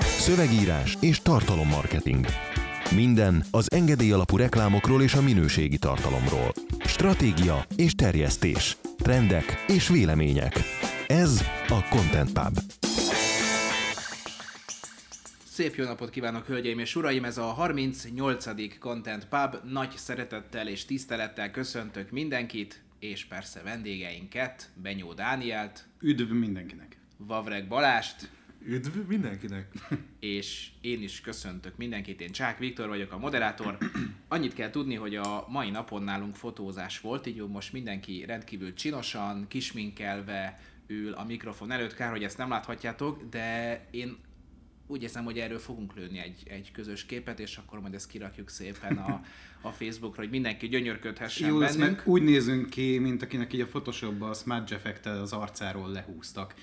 Szövegírás és tartalommarketing. Minden az engedély alapú reklámokról és a minőségi tartalomról. Stratégia és terjesztés. Trendek és vélemények. Ez a Content Pub. Szép jó napot kívánok, hölgyeim és uraim! Ez a 38. Content Pub. Nagy szeretettel és tisztelettel köszöntök mindenkit, és persze vendégeinket, Benyó Dánielt, Üdv mindenkinek! Vavreg Balást, Üdv mindenkinek! és én is köszöntök mindenkit, én Csák Viktor vagyok a moderátor. Annyit kell tudni, hogy a mai napon nálunk fotózás volt, így most mindenki rendkívül csinosan, kisminkelve ül a mikrofon előtt. Kár, hogy ezt nem láthatjátok, de én úgy érzem, hogy erről fogunk lőni egy, egy közös képet, és akkor majd ezt kirakjuk szépen a, a Facebookra, hogy mindenki gyönyörködhessen Jó bennünk. mert úgy nézünk ki, mint akinek így a Photoshopba a smudge effektel az arcáról lehúztak.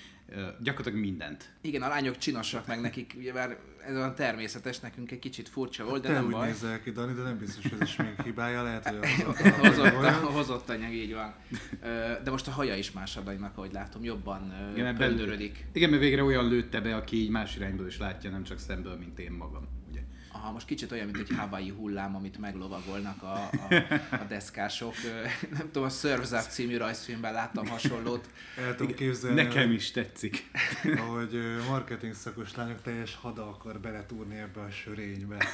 Gyakorlatilag mindent. Igen, a lányok csinosak meg nekik, ugye már ez olyan természetes, nekünk egy kicsit furcsa volt, de Te nem úgy baj. nézel ki, Dani, de nem biztos, hogy ez a smink hibája, lehet, hogy A hozott, a, hozott anyag, így van. De most a haja is másadainak, ahogy látom, jobban Igen, mert pöndörödik. Igen, mert végre olyan lőtte be, aki így más irányból is látja, nem csak szemből, mint én magam. Aha, most kicsit olyan, mint egy Hawaii hullám, amit meglovagolnak a, a, a deszkások. Nem tudom, a Surf's Up című rajzfilmben láttam hasonlót. El tudom képzelni, Nekem is tetszik. hogy, ahogy marketing szakos lányok teljes hada akar beletúrni ebbe a sörénybe.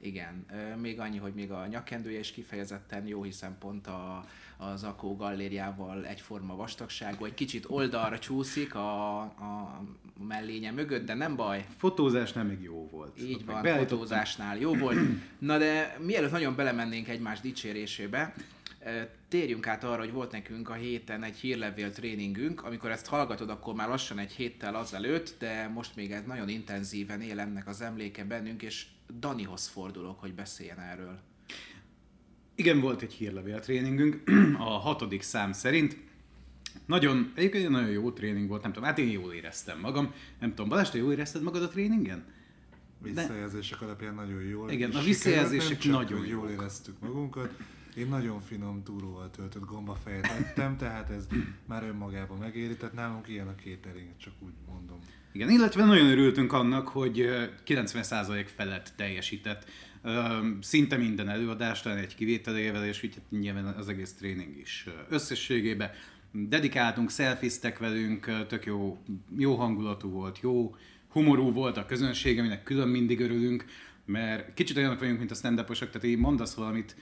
Igen, még annyi, hogy még a nyakkendője is kifejezetten jó, hiszen pont a, a Zakó gallériával egyforma vastagságú, egy kicsit oldalra csúszik a, a mellénye mögött, de nem baj, Fotózásnál még jó volt. Így van, fotózásnál jó volt. Na de mielőtt nagyon belemennénk egymás dicsérésébe, térjünk át arra, hogy volt nekünk a héten egy hírlevél tréningünk, amikor ezt hallgatod, akkor már lassan egy héttel azelőtt, de most még ez nagyon intenzíven él ennek az emléke bennünk, és Danihoz fordulok, hogy beszéljen erről. Igen, volt egy hírlevél tréningünk, a hatodik szám szerint. Nagyon, egyébként egy nagyon jó tréning volt, nem tudom, hát én jól éreztem magam. Nem tudom, Balázs, te jól érezted magad a tréningen? Visszajelzések alapján nagyon jól. Igen, a visszajelzések nagyon hogy jól jók. éreztük magunkat. Én nagyon finom túróval töltött gombafejet ettem, tehát ez már önmagában megéri, tehát nálunk ilyen a catering, csak úgy mondom. Igen, illetve nagyon örültünk annak, hogy ö, 90% felett teljesített szinte minden előadást, talán egy kivételével, és úgy hát nyilván az egész tréning is összességében. Dedikáltunk, szelfiztek velünk, tök jó, jó hangulatú volt, jó humorú volt a közönség, aminek külön mindig örülünk, mert kicsit olyanok vagyunk, mint a stand tehát így mondasz valamit,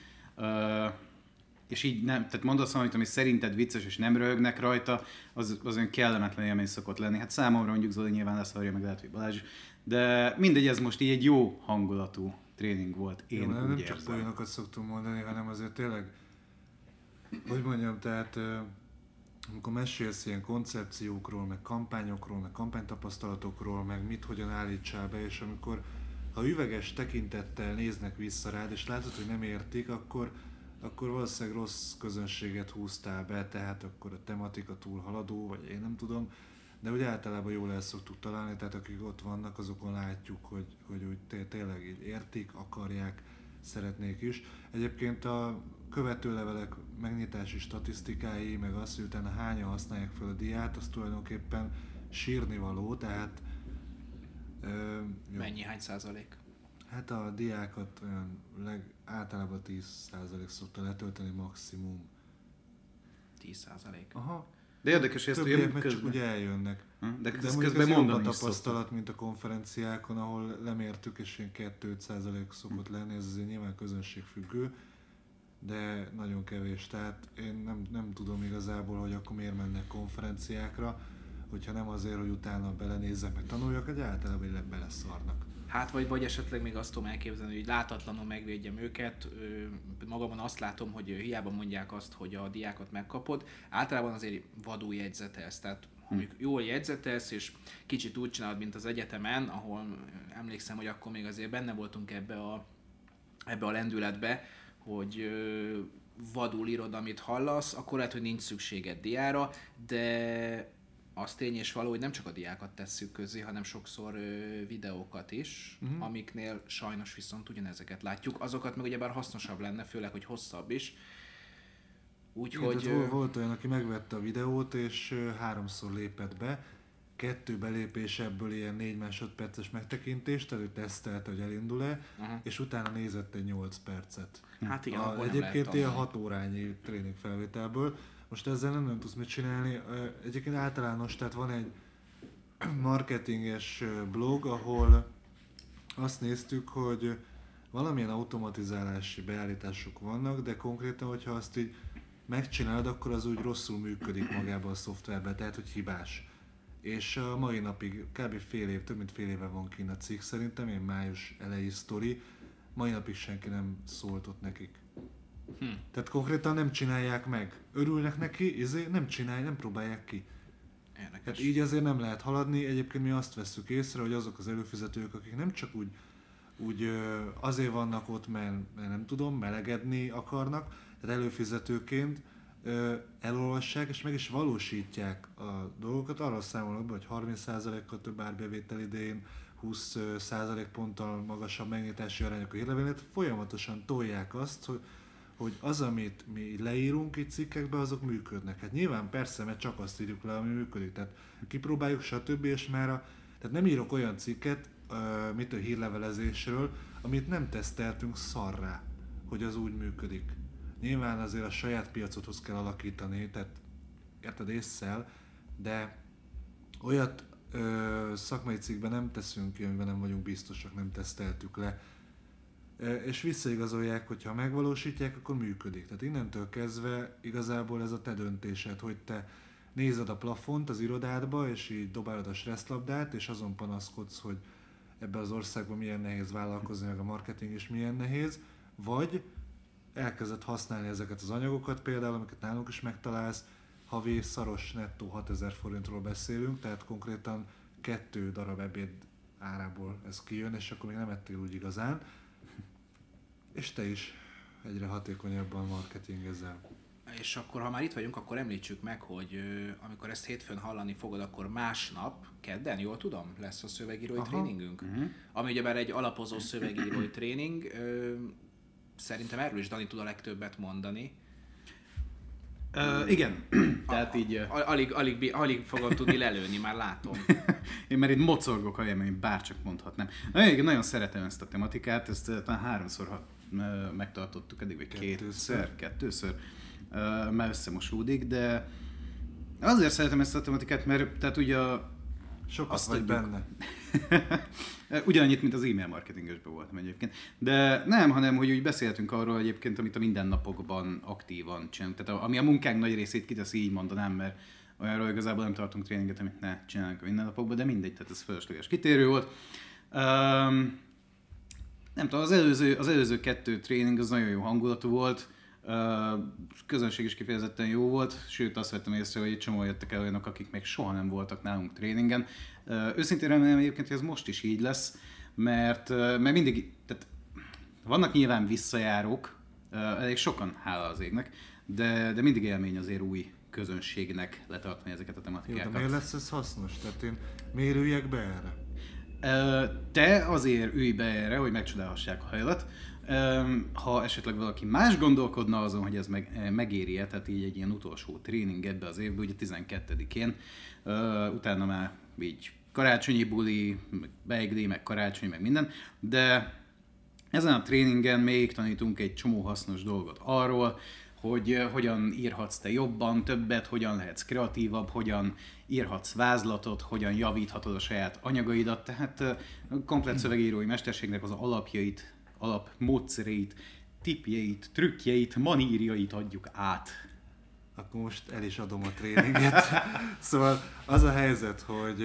és így nem, tehát mondasz valamit, ami szerinted vicces, és nem röhögnek rajta, az, az olyan kellemetlen élmény szokott lenni. Hát számomra mondjuk Zoli nyilván lesz meg lehet, hogy Balázs. De mindegy, ez most így egy jó hangulatú tréning volt, én Jó, nem, nem csak poénokat szoktunk mondani, hanem azért tényleg, hogy mondjam, tehát amikor mesélsz ilyen koncepciókról, meg kampányokról, meg kampánytapasztalatokról, meg mit hogyan állítsál be, és amikor ha üveges tekintettel néznek vissza rád, és látod, hogy nem értik, akkor, akkor valószínűleg rossz közönséget húztál be, tehát akkor a tematika túl haladó, vagy én nem tudom, de úgy általában jól el szoktuk találni, tehát akik ott vannak, azokon látjuk, hogy, hogy úgy té- tényleg így értik, akarják, szeretnék is. Egyébként a követőlevelek megnyitási statisztikái, meg az, hogy utána hányan használják fel a diát, az tulajdonképpen sírni való, tehát ö, jó. Mennyi, hány százalék? Hát a diákat olyan leg, általában 10% szokta letölteni maximum. 10 százalék. Aha. De érdekes, hogy ezt Többiek meg csak közben... úgy eljönnek. Hm, De, De közben ez jobb a tapasztalat, mint a konferenciákon, ahol lemértük, és ilyen 2-5% szokott lenni, ez azért nyilván közönségfüggő, de nagyon kevés. Tehát én nem, nem tudom igazából, hogy akkor miért mennek konferenciákra, hogyha nem azért, hogy utána belenézzek, meg tanuljak, hogy általában így beleszarnak. Hát vagy, vagy esetleg még azt tudom elképzelni, hogy látatlanul megvédjem őket. Magamon azt látom, hogy hiába mondják azt, hogy a diákat megkapod, általában azért vadul jegyzetelsz. Tehát ha mondjuk jól jegyzetelsz, és kicsit úgy csinálod, mint az egyetemen, ahol emlékszem, hogy akkor még azért benne voltunk ebbe a, ebbe a lendületbe, hogy vadul írod, amit hallasz, akkor lehet, hogy nincs szükséged diára, de az tény és való, hogy nem csak a diákat tesszük közé, hanem sokszor ö, videókat is, uh-huh. amiknél sajnos viszont ugyanezeket látjuk. Azokat meg ugyebár hasznosabb lenne, főleg, hogy hosszabb is. Úgyhogy... ö, volt, olyan, aki megvette a videót, és ö, háromszor lépett be, kettő belépés ebből ilyen négy másodperces megtekintést, előtt tesztelte, hogy elindul-e, Aha. és utána nézett egy 8 percet. Hát igen, a, egyébként ilyen tanulni. 6 órányi tréning felvételből. Most ezzel nem nagyon tudsz mit csinálni. Egyébként általános, tehát van egy marketinges blog, ahol azt néztük, hogy valamilyen automatizálási beállítások vannak, de konkrétan, hogyha azt így megcsinálod, akkor az úgy rosszul működik magában a szoftverben, tehát hogy hibás. És a mai napig kb. fél év, több mint fél éve van kint a cikk szerintem, én május elejé sztori, mai napig senki nem szólt ott nekik. Hm. Tehát konkrétan nem csinálják meg. Örülnek neki, izé, nem csinálják, nem próbálják ki. Érdekes. Hát így azért nem lehet haladni. Egyébként mi azt veszük észre, hogy azok az előfizetők, akik nem csak úgy, úgy azért vannak ott, mert, mert nem tudom, melegedni akarnak, tehát előfizetőként elolvassák és meg is valósítják a dolgokat. Arra számolnak be, hogy 30%-kal több árbevétel idején, 20% ponttal magasabb megnyitási arányok a hírlevélnél, tehát folyamatosan tolják azt, hogy, hogy az, amit mi leírunk itt cikkekbe, azok működnek. Hát nyilván persze, mert csak azt írjuk le, ami működik. Tehát kipróbáljuk, stb. és már a, tehát nem írok olyan cikket, mit a hírlevelezésről, amit nem teszteltünk szarrá, hogy az úgy működik. Nyilván azért a saját piacothoz kell alakítani, tehát érted észszel, de olyat ö, szakmai cikkben nem teszünk ki, amiben nem vagyunk biztosak, nem teszteltük le. És visszaigazolják, hogy ha megvalósítják, akkor működik. Tehát innentől kezdve igazából ez a te döntésed, hogy te nézed a plafont az irodádba, és így dobálod a stresszlabdát, és azon panaszkodsz, hogy ebben az országban milyen nehéz vállalkozni, meg a marketing is milyen nehéz, vagy elkezded használni ezeket az anyagokat, például amiket nálunk is megtalálsz, havi szaros nettó 6000 forintról beszélünk, tehát konkrétan kettő darab ebéd árából ez kijön, és akkor még nem ettél úgy igazán. És te is egyre hatékonyabban marketingezel. És akkor, ha már itt vagyunk, akkor említsük meg, hogy amikor ezt hétfőn hallani fogod, akkor másnap, kedden, jól tudom, lesz a szövegírói Aha. tréningünk. Uh-huh. Ami ugyebár egy alapozó szövegírói tréning. Ö, szerintem erről is Dani tud a legtöbbet mondani. Uh, igen, tehát így... Alig, alig, alig fogod tudni lelőni, már látom. Én már itt mocorgok, ahelyem, én bárcsak mondhatnám. Na, én nagyon szeretem ezt a tematikát, ezt talán háromszor megtartottuk eddig, vagy Kettőször. kétszer, kettőször, ö, már összemosódik, de azért szeretem ezt a tematikát, mert tehát ugye a, Sokat Azt vagy tudjuk. benne. Ugyanannyit, mint az e-mail marketingesben voltam egyébként. De nem, hanem hogy úgy beszéltünk arról egyébként, amit a mindennapokban aktívan csinálunk. Tehát ami a munkánk nagy részét kiteszi, így mondanám, mert olyanról igazából nem tartunk tréninget, amit ne csinálunk a mindennapokban, de mindegy, tehát ez fölösleges kitérő volt. Um, nem tudom, az előző, az előző kettő tréning az nagyon jó hangulatú volt, közönség is kifejezetten jó volt, sőt azt vettem észre, hogy egy csomó jöttek el olyanok, akik még soha nem voltak nálunk tréningen. Őszintén remélem egyébként, hogy ez most is így lesz, mert, mert mindig, tehát vannak nyilván visszajárók, elég sokan, hála az égnek, de, de mindig élmény azért új közönségnek letartani ezeket a Jó, de tematikákat. miért lesz ez hasznos? Tehát én miért be erre? Te azért ülj be erre, hogy megcsodálhassák a hajlat. Ha esetleg valaki más gondolkodna azon, hogy ez meg, megéri-e, tehát így egy ilyen utolsó tréning ebbe az évbe, ugye 12-én, ö, utána már így karácsonyi buli, meg beigli, meg karácsony, meg minden, de ezen a tréningen még tanítunk egy csomó hasznos dolgot arról, hogy hogyan írhatsz te jobban, többet, hogyan lehetsz kreatívabb, hogyan írhatsz vázlatot, hogyan javíthatod a saját anyagaidat, tehát eh, komplet szövegírói mesterségnek az alapjait, alapmódszereit, tipjeit, trükkjeit, manírjait adjuk át. akkor most el is adom a tréninget. szóval az a helyzet, hogy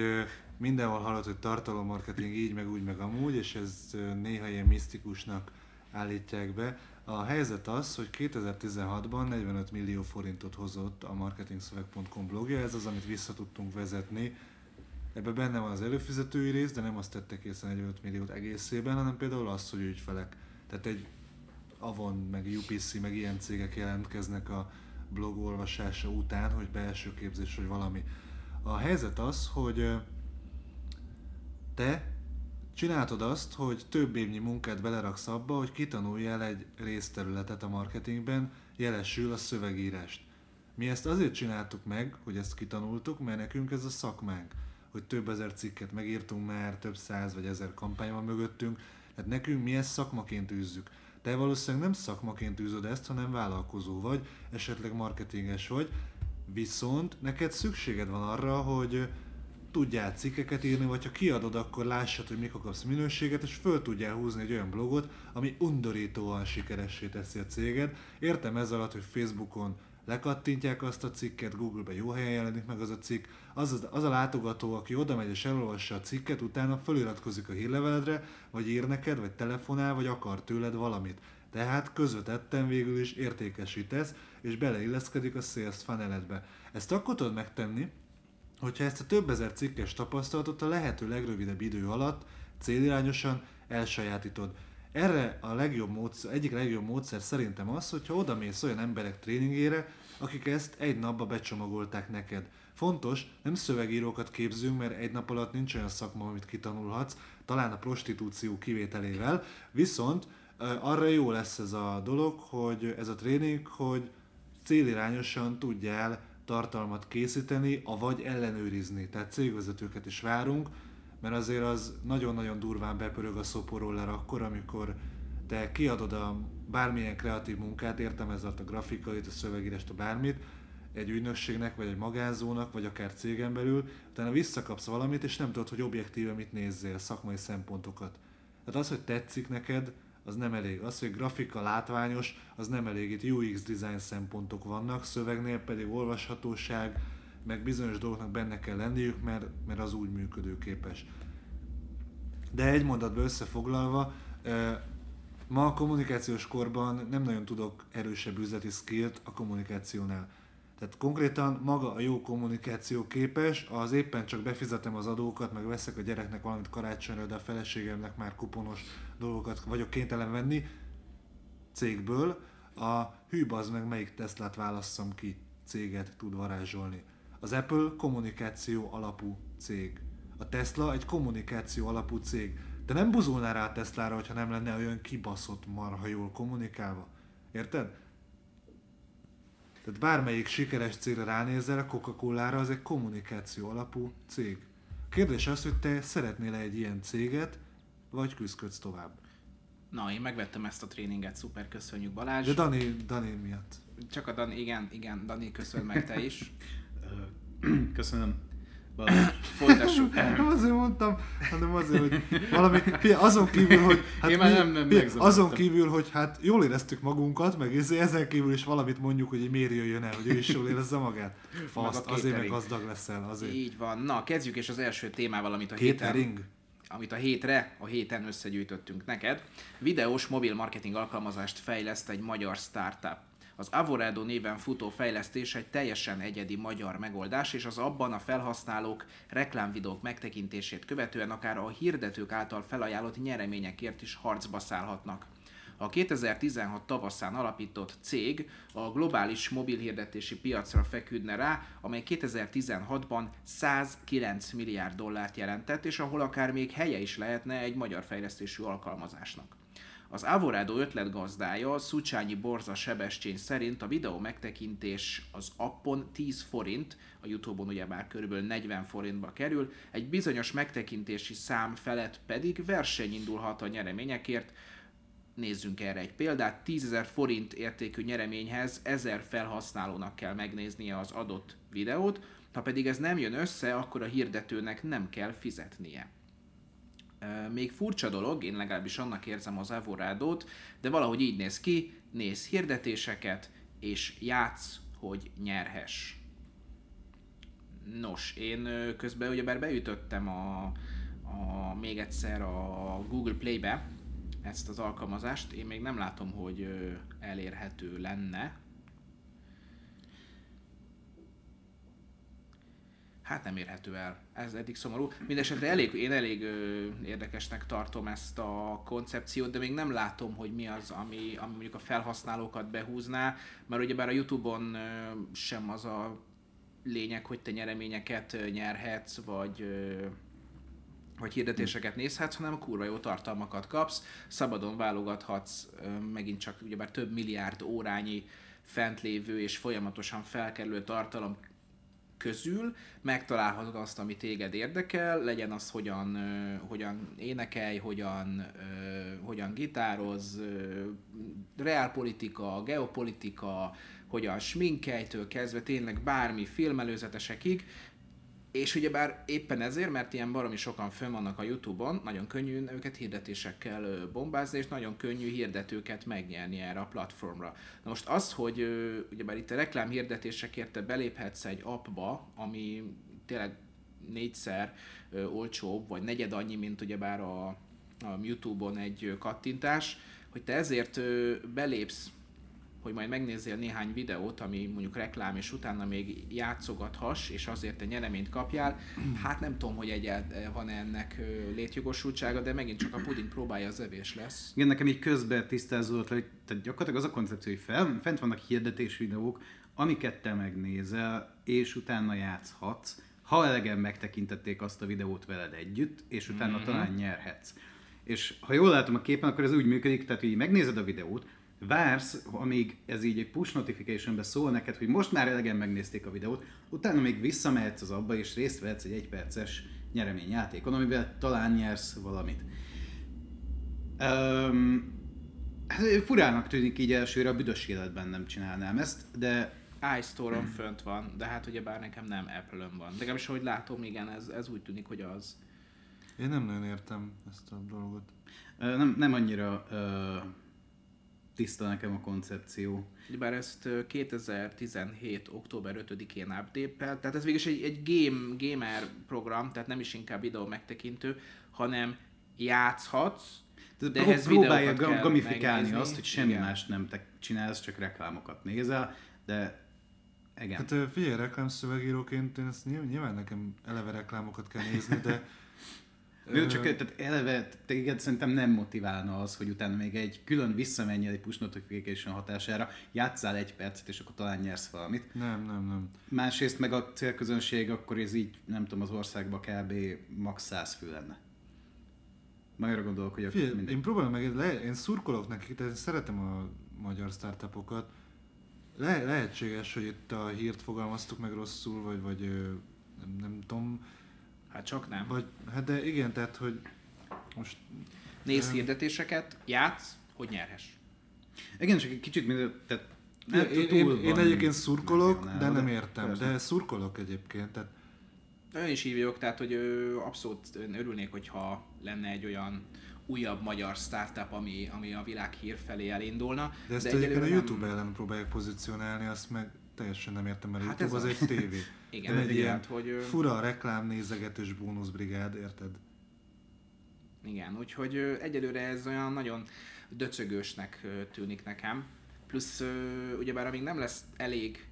mindenhol hallott, hogy tartalommarketing így, meg úgy, meg amúgy, és ez néha ilyen misztikusnak állítják be. A helyzet az, hogy 2016-ban 45 millió forintot hozott a marketingszöveg.com blogja, ez az, amit vissza tudtunk vezetni. Ebben benne van az előfizetői rész, de nem azt tettek észre 45 milliót egészében, hanem például az, hogy ügyfelek. Tehát egy Avon, meg UPC, meg ilyen cégek jelentkeznek a blog olvasása után, hogy belső képzés, vagy valami. A helyzet az, hogy te csináltad azt, hogy több évnyi munkát beleraksz abba, hogy kitanuljál egy részterületet a marketingben, jelesül a szövegírást. Mi ezt azért csináltuk meg, hogy ezt kitanultuk, mert nekünk ez a szakmánk. hogy több ezer cikket megírtunk már, több száz vagy ezer kampány van mögöttünk. Tehát nekünk mi ezt szakmaként űzzük. Te valószínűleg nem szakmaként űzöd ezt, hanem vállalkozó vagy, esetleg marketinges vagy, viszont neked szükséged van arra, hogy tudjál cikkeket írni, vagy ha kiadod, akkor lássad, hogy mikor kapsz minőséget, és föl tudjál húzni egy olyan blogot, ami undorítóan sikeressé teszi a céged. Értem ez alatt, hogy Facebookon lekattintják azt a cikket, Google-be jó helyen jelenik meg az a cikk, az, az, az a látogató, aki oda megy és elolvassa a cikket, utána feliratkozik a hírleveledre, vagy ír neked, vagy telefonál, vagy akar tőled valamit. Tehát közvetetten végül is értékesítesz, és beleilleszkedik a sales funnel Ezt akkor tudod megtenni, hogyha ezt a több ezer cikkes tapasztalatot a lehető legrövidebb idő alatt célirányosan elsajátítod. Erre a legjobb módszer, egyik legjobb módszer szerintem az, hogyha oda mész olyan emberek tréningére, akik ezt egy napba becsomagolták neked. Fontos, nem szövegírókat képzünk, mert egy nap alatt nincs olyan szakma, amit kitanulhatsz, talán a prostitúció kivételével, viszont arra jó lesz ez a dolog, hogy ez a tréning, hogy célirányosan tudjál tartalmat készíteni, avagy ellenőrizni. Tehát cégvezetőket is várunk, mert azért az nagyon-nagyon durván bepörög a szoporoller akkor, amikor te kiadod a bármilyen kreatív munkát, értem ez a grafikait, a szövegírást, a bármit, egy ügynökségnek, vagy egy magánzónak, vagy akár cégen belül, utána visszakapsz valamit, és nem tudod, hogy objektíve mit nézzél, szakmai szempontokat. Tehát az, hogy tetszik neked, az nem elég. Az, hogy grafika látványos, az nem elég. Itt UX design szempontok vannak, szövegnél pedig olvashatóság, meg bizonyos dolgoknak benne kell lenniük, mert, mert az úgy működőképes. De egy mondatba összefoglalva, ma a kommunikációs korban nem nagyon tudok erősebb üzleti skillt a kommunikációnál. Tehát konkrétan maga a jó kommunikáció képes, az éppen csak befizetem az adókat, meg veszek a gyereknek valamit karácsonyra, de a feleségemnek már kuponos dolgokat vagyok kénytelen venni cégből, a hű az meg melyik Teslát válasszam ki céget tud varázsolni. Az Apple kommunikáció alapú cég. A Tesla egy kommunikáció alapú cég. De nem buzulnál rá a Teslára, hogyha nem lenne olyan kibaszott marha jól kommunikálva. Érted? Tehát bármelyik sikeres cégre ránézel, a Coca-Cola-ra az egy kommunikáció alapú cég. A kérdés az, hogy te szeretnél egy ilyen céget, vagy küzdködsz tovább. Na, én megvettem ezt a tréninget, szuper, köszönjük Balázs. De Dani, Dani miatt. Csak a Dani, igen, igen, Dani, köszönöm meg te is. Köszönöm. Folytassuk. Nem azért mondtam, hanem azért, hogy valami, azon kívül, hogy hát Én már nem, nem pia, azon kívül, hogy hát jól éreztük magunkat, meg ezen kívül is valamit mondjuk, hogy miért jöjjön el, hogy ő is jól érezze magát. Faszt, azért meg gazdag leszel, azért. Így van. Na, kezdjük és az első témával, amit a Catering. héten amit a hétre, a héten összegyűjtöttünk neked. Videós mobil marketing alkalmazást fejleszt egy magyar startup. Az Avoredo néven futó fejlesztés egy teljesen egyedi magyar megoldás, és az abban a felhasználók reklámvideók megtekintését követően akár a hirdetők által felajánlott nyereményekért is harcba szállhatnak. A 2016 tavaszán alapított cég a globális mobilhirdetési piacra feküdne rá, amely 2016-ban 109 milliárd dollárt jelentett, és ahol akár még helye is lehetne egy magyar fejlesztésű alkalmazásnak. Az Avoredo ötletgazdája Szucsányi Borza Sebescsén szerint a videó megtekintés az appon 10 forint, a Youtube-on ugye már körülbelül 40 forintba kerül, egy bizonyos megtekintési szám felett pedig verseny indulhat a nyereményekért, Nézzünk erre egy példát. 10.000 forint értékű nyereményhez 1000 felhasználónak kell megnéznie az adott videót, ha pedig ez nem jön össze, akkor a hirdetőnek nem kell fizetnie. Még furcsa dolog, én legalábbis annak érzem az Evorádót, de valahogy így néz ki, néz hirdetéseket, és játsz, hogy nyerhess. Nos, én közben ugyebár beütöttem a, a, még egyszer a Google Play-be ezt az alkalmazást, én még nem látom, hogy elérhető lenne, hát nem érhető el. Ez eddig szomorú. Mindenesetre elég, én elég ö, érdekesnek tartom ezt a koncepciót, de még nem látom, hogy mi az, ami, ami mondjuk a felhasználókat behúzná, mert ugyebár a Youtube-on ö, sem az a lényeg, hogy te nyereményeket nyerhetsz, vagy ö, vagy hirdetéseket nézhetsz, hanem kurva jó tartalmakat kapsz, szabadon válogathatsz, megint csak ugyebár több milliárd órányi fent lévő és folyamatosan felkerülő tartalom közül megtalálhatod azt, ami téged érdekel, legyen az hogyan, hogyan énekelj, hogyan, hogyan gitároz, reálpolitika, geopolitika, hogyan sminkeltől kezdve tényleg bármi filmelőzetesekig, és ugyebár éppen ezért, mert ilyen baromi sokan fönn vannak a Youtube-on, nagyon könnyű őket hirdetésekkel bombázni, és nagyon könnyű hirdetőket megnyerni erre a platformra. Na most az, hogy ugyebár itt a reklám hirdetésekért te beléphetsz egy appba, ami tényleg négyszer olcsóbb, vagy negyed annyi, mint ugyebár a, a Youtube-on egy kattintás, hogy te ezért belépsz hogy majd megnézzél néhány videót, ami mondjuk reklám, és utána még játszogathass, és azért te nyereményt kapjál, hát nem tudom, hogy egyáltalán van ennek ö, létjogosultsága, de megint csak a puding próbálja az evés lesz. Igen, nekem így közben tisztázódott, hogy tehát gyakorlatilag az a koncepció, hogy fel, fent vannak hirdetés videók, amiket te megnézel, és utána játszhatsz, ha elegen megtekintették azt a videót veled együtt, és utána Mhm. mm-hmm. talán nyerhetsz. És ha jól látom a képen, akkor ez úgy működik, tehát hogy megnézed a videót, vársz, amíg ez így egy push notificationbe szól neked, hogy most már elegen megnézték a videót, utána még visszamehetsz az abba, és részt vehetsz egy egyperces nyereményjátékon, amivel talán nyersz valamit. Um, hát furának tűnik így elsőre, a büdös életben nem csinálnám ezt, de iStore-on fönt van, de hát ugye bár nekem nem Apple-ön van. De legalábbis, ahogy látom, igen, ez, ez úgy tűnik, hogy az. Én nem nagyon értem ezt a dolgot. ö, nem, nem annyira ö, tiszta nekem a koncepció. Bár ezt ö, 2017. október 5-én update tehát ez végülis egy, egy game, gamer program, tehát nem is inkább videó megtekintő, hanem játszhatsz, de pró- ehhez próbálja ga- gamifikálni megnézni. azt, hogy semmi Igen. mást nem te csinálsz, csak reklámokat nézel, de igen. Hát figyelj, reklámszövegíróként én ezt nyilván, nyilván nekem eleve reklámokat kell nézni, de Jó, csak tehát eleve téged szerintem nem motiválna az, hogy utána még egy külön visszamenjél egy push notification hatására, játszál egy percet, és akkor talán nyersz valamit. nem, nem, nem. Másrészt meg a célközönség, akkor ez így, nem tudom, az országban kb. max 100 fő lenne. Magyarra gondolok, hogy Figyelj, mindegy. én próbálom meg, le, én szurkolok nekik, tehát én szeretem a magyar startupokat. Le, lehetséges, hogy itt a hírt fogalmaztuk meg rosszul, vagy, vagy nem, nem tudom, Hát csak nem. vagy, hát de igen, tehát, hogy most Nézz hirdetéseket, játsz, hogy nyerhess. Igen, csak egy kicsit, mint, tehát én, nem én, túl én, én egyébként szurkolok, de verziónálva, nem értem, persze. de szurkolok egyébként, tehát Én is így vagyok, tehát hogy ö, abszolút örülnék, hogyha lenne egy olyan újabb magyar startup, ami, ami a világ hír felé elindulna. de ezt de egyébként a YouTube ellen próbálják pozícionálni, azt meg teljesen nem értem, mert Hát YouTube ez az a- egy tévé. Igen, nem egy ilyen hogy, fura reklámnézegetős bónuszbrigád, érted? Igen, úgyhogy egyelőre ez olyan nagyon döcögősnek tűnik nekem. Plusz ugyebár amíg nem lesz elég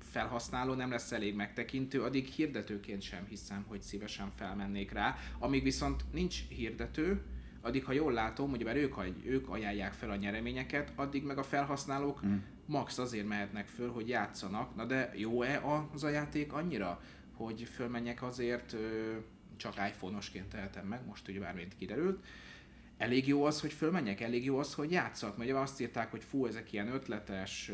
felhasználó, nem lesz elég megtekintő, addig hirdetőként sem hiszem, hogy szívesen felmennék rá. Amíg viszont nincs hirdető, addig ha jól látom, ugyebár ők, ők ajánlják fel a nyereményeket, addig meg a felhasználók Mm. Max azért mehetnek föl, hogy játszanak. Na de jó-e az a játék annyira, hogy fölmenjek azért, csak iPhone-osként tehetem meg, most ugye bármint kiderült. Elég jó az, hogy fölmenjek, elég jó az, hogy játszak. Ugye azt írták, hogy fú, ezek ilyen ötletes,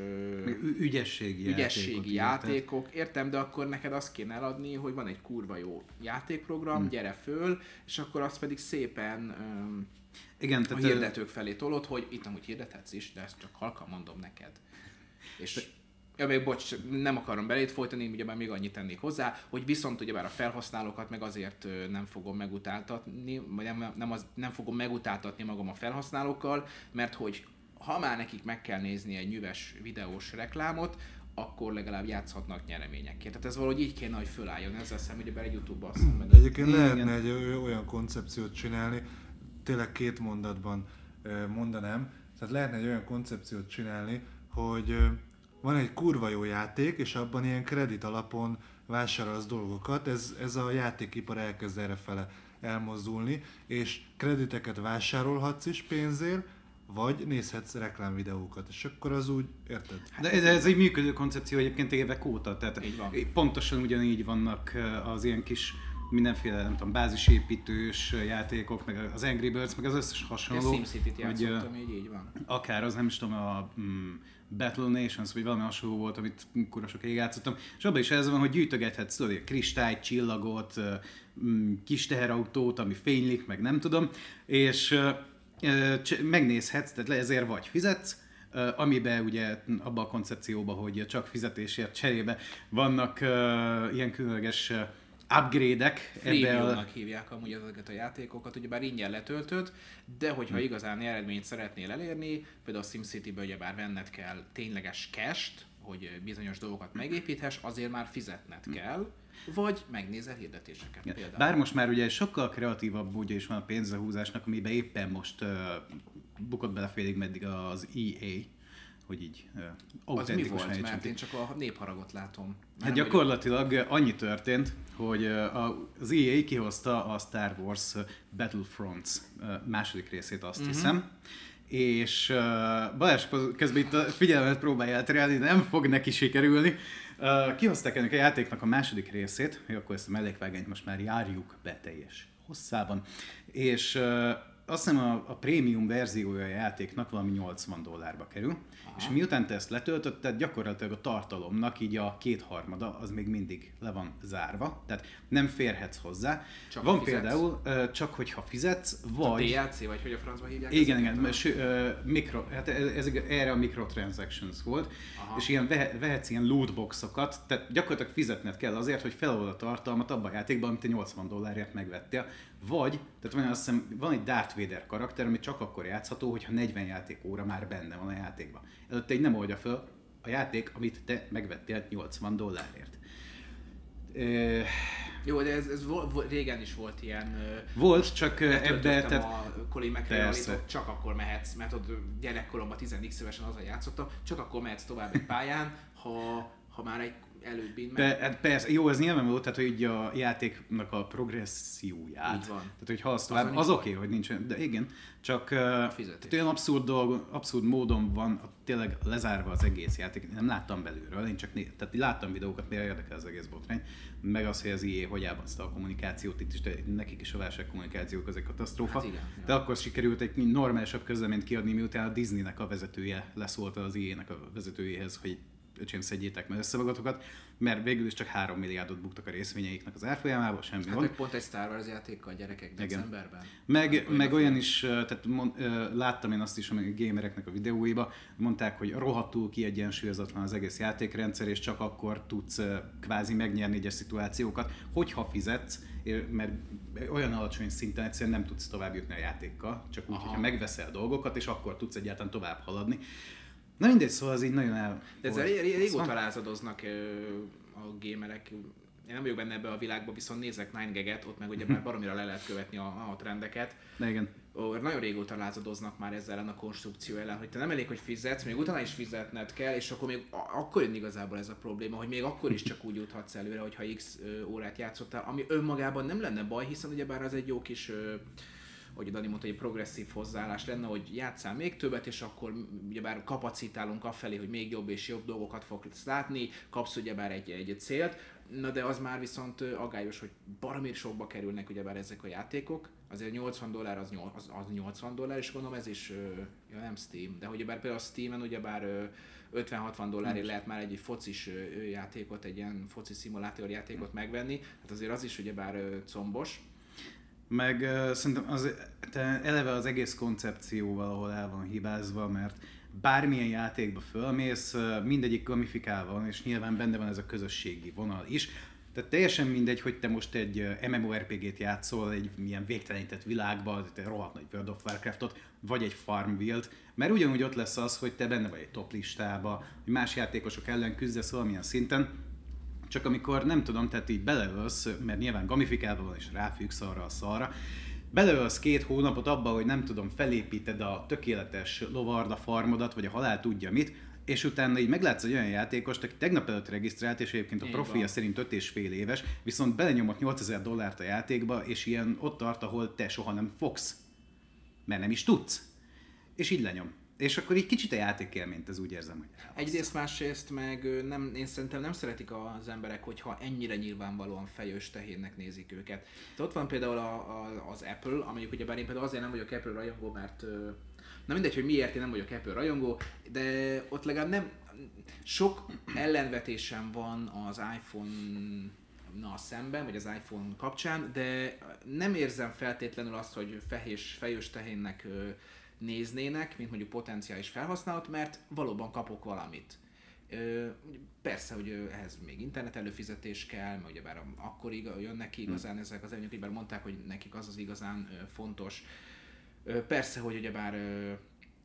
ügyességi, ügyességi játékok. Értem, de akkor neked azt kéne eladni, hogy van egy kurva jó játékprogram, Hm. gyere föl, és akkor azt pedig szépen öm, Igen, a tehát ö, hirdetők felé tolod, hogy itt amúgy hirdethetsz is, de ezt csak halkan mondom neked. És Ja, még bocs, nem akarom belét folytani, ugye már még annyit tennék hozzá, hogy viszont ugyebár a felhasználókat meg azért nem fogom megutáltatni, vagy nem, nem, az, nem fogom megutáltatni magam a felhasználókkal, mert hogy ha már nekik meg kell nézni egy nyüves videós reklámot, akkor legalább játszhatnak nyereményekért. Tehát ez valahogy így kéne, hogy fölálljon ezzel szemben, ugyebár egy YouTube-ban szemben. Egyébként Igen. lehetne egy olyan koncepciót csinálni, tényleg két mondatban mondanám, tehát lehetne egy olyan koncepciót csinálni, hogy van egy kurva jó játék, és abban ilyen kredit alapon vásárolsz dolgokat, ez, ez a játékipar elkezd errefele elmozdulni, és krediteket vásárolhatsz is pénzért, vagy nézhetsz reklámvideókat, és akkor az úgy, érted? De ez, ez egy működő koncepció egyébként évek óta, tehát Így van. pontosan ugyanígy vannak az ilyen kis mindenféle, nem tudom, bázisépítős játékok, meg az Angry Birds, meg az összes hasonló. Én SimCity-t játszottam, így, így van. Akár az nem is tudom, a mm, Battle Nations, vagy valami hasonló volt, amit kurva sokáig játszottam, és abban is ez van, hogy gyűjtögethetsz tudod, kristályt, csillagot, mm, kis teherautót, ami fénylik, meg nem tudom, és megnézhetsz, tehát ezért vagy fizetsz, amiben ugye abban a koncepcióban, hogy csak fizetésért cserébe vannak uh, ilyen különleges upgrade-ek. Freemium-nak a... hívják amúgy ezeket a játékokat, ugyebár ingyen letöltöd, de hogyha hmm. igazán eredményt szeretnél elérni, például a SimCity-ből ugyebár venned kell tényleges cash hogy bizonyos dolgokat megépíthess, azért már fizetned hmm. kell, vagy megnézel hirdetéseket ja. például. Bár most már ugye sokkal kreatívabb módja is van a pénzehúzásnak, amiben éppen most uh, bukott bele félig meddig az EA, hogy így uh, Az mi volt? Mert én csak a népharagot látom. Hát gyakorlatilag vagyok... annyi történt, hogy az EA kihozta a Star Wars Battlefronts második részét, azt uh-huh. hiszem, és uh, Balázs közben itt a figyelmet próbálja elterelni, nem fog neki sikerülni. Uh, kihozták ennek a játéknak a második részét, hogy akkor ezt a mellékvágányt most már járjuk be teljes hosszában, és uh, azt hiszem a, a prémium verziója a játéknak valami 80 dollárba kerül. És miután te ezt letöltötted, gyakorlatilag a tartalomnak így a kétharmada az még mindig le van zárva, tehát nem férhetsz hozzá. Csak van például, uh, csak hogyha fizetsz, vagy... A DLC, vagy hogy a francba hívják? Igen, igen, mert, uh, mikro, hát ez, ez, erre a microtransactions volt, Aha. és ilyen vehetsz ilyen lootboxokat, tehát gyakorlatilag fizetned kell azért, hogy felold a tartalmat abban a játékban, amit te 80 dollárért megvettél, vagy, tehát van, azt hiszem, van egy Darth Vader karakter, ami csak akkor játszható, hogyha 40 játék óra már benne van a játékban. Előtte egy nem oldja föl a játék, amit te megvettél 80 dollárért. E... Jó, de ez, ez vo- régen is volt ilyen. Volt, csak ebbe... Tehát, a Colin csak akkor mehetsz, mert ott gyerekkoromban 10 évesen az a játszottam, csak akkor mehetsz tovább egy pályán, ha, ha már egy előbbi. Meg... Be, hát persze, jó, ez nyilván volt, tehát hogy a játéknak a progresszióját. Így van. Tehát, hogy ha azt az, az oké, okay, hogy nincs, de igen, csak tehát olyan abszurd, dolg, abszurd módon van tényleg lezárva az egész játék. Nem láttam belülről, én csak né, tehát láttam videókat, mire érdekel az egész botrány, meg az, hogy az IE hogy elbaszta a kommunikációt itt is, de nekik is a válság kommunikációk az egy katasztrófa. Hát igen, de ja. akkor sikerült egy normálisabb közleményt kiadni, miután a Disneynek a vezetője leszólt az IE-nek a vezetőjéhez, hogy öcsém szedjétek meg összevagatokat, mert végül is csak 3 milliárdot buktak a részvényeiknek az árfolyamába, semmi hát, pont egy Star Wars játékkal a gyerekek decemberben. Meg, hát, meg olyan is, tehát mond, láttam én azt is, a gamereknek a videóiba, mondták, hogy rohadtul kiegyensúlyozatlan az egész játékrendszer, és csak akkor tudsz kvázi megnyerni egyes szituációkat, hogyha fizetsz, mert olyan alacsony szinten egyszerűen nem tudsz tovább jutni a játékkal, csak úgy, Aha. hogyha megveszel dolgokat, és akkor tudsz egyáltalán tovább haladni. Na mindegy, szóval az így nagyon el... De ezzel régóta szóval... lázadoznak a gamerek. Én nem vagyok benne ebbe a világba, viszont nézek 9 ott meg ugye már baromira le lehet követni a, a trendeket. De igen. Ó, nagyon régóta lázadoznak már ezzel ellen a konstrukció ellen, hogy te nem elég, hogy fizetsz, még utána is fizetned kell, és akkor még akkor jön igazából ez a probléma, hogy még akkor is csak úgy juthatsz előre, hogyha x órát játszottál, ami önmagában nem lenne baj, hiszen ugyebár az egy jó kis hogy Dani mondta, hogy egy progresszív hozzáállás lenne, hogy játszál még többet, és akkor ugyebár kapacitálunk afelé, hogy még jobb és jobb dolgokat fogsz látni, kapsz ugyebár egy, egy célt, na de az már viszont agályos, hogy baromér sokba kerülnek ugyebár ezek a játékok, azért 80 dollár az, az, az 80 dollár, és gondolom ez is, ja nem Steam, de ugyebár például a Steam-en ugyebár 50-60 dollárért lehet már egy focis játékot, egy ilyen foci szimulátor játékot megvenni, hát azért az is ugyebár combos, meg uh, szerintem az, te eleve az egész koncepcióval, ahol el van hibázva, mert bármilyen játékba fölmész, mindegyik gamifikálva van, és nyilván benne van ez a közösségi vonal is. Tehát teljesen mindegy, hogy te most egy MMORPG-t játszol egy milyen végtelenített világban, egy rohadt nagy World of Warcraftot, vagy egy Farmville-t, mert ugyanúgy ott lesz az, hogy te benne vagy egy top listába, hogy más játékosok ellen küzdesz valamilyen szinten, csak amikor nem tudom, tehát így beleölsz, mert nyilván gamifikálva van és ráfüggsz arra a szarra, beleölsz két hónapot abba, hogy nem tudom, felépíted a tökéletes lovarda farmodat, vagy a halál tudja mit, és utána így meglátsz egy olyan játékost, aki tegnap előtt regisztrált, és egyébként a profilja szerint 5 és fél éves, viszont belenyomott 8000 dollárt a játékba, és ilyen ott tart, ahol te soha nem fogsz. Mert nem is tudsz. És így lenyom. És akkor így kicsit a játékélményt, ez úgy érzem, hogy elhozza. Egyrészt, másrészt meg nem, én szerintem nem szeretik az emberek, hogyha ennyire nyilvánvalóan fejős tehénnek nézik őket. De ott van például a, a, az Apple, amelyik ugye bár én például azért nem vagyok Apple rajongó, mert na mindegy, hogy miért én nem vagyok Apple rajongó, de ott legalább nem, sok ellenvetésem van az iPhone na szemben, vagy az iPhone kapcsán, de nem érzem feltétlenül azt, hogy fehés, fejős tehénnek néznének, mint mondjuk potenciális felhasználót, mert valóban kapok valamit. Persze, hogy ehhez még internet előfizetés kell, mert ugyebár akkor iga, jönnek ki igazán ezek az előnyök, bár mondták, hogy nekik az az igazán fontos. Persze, hogy ugyebár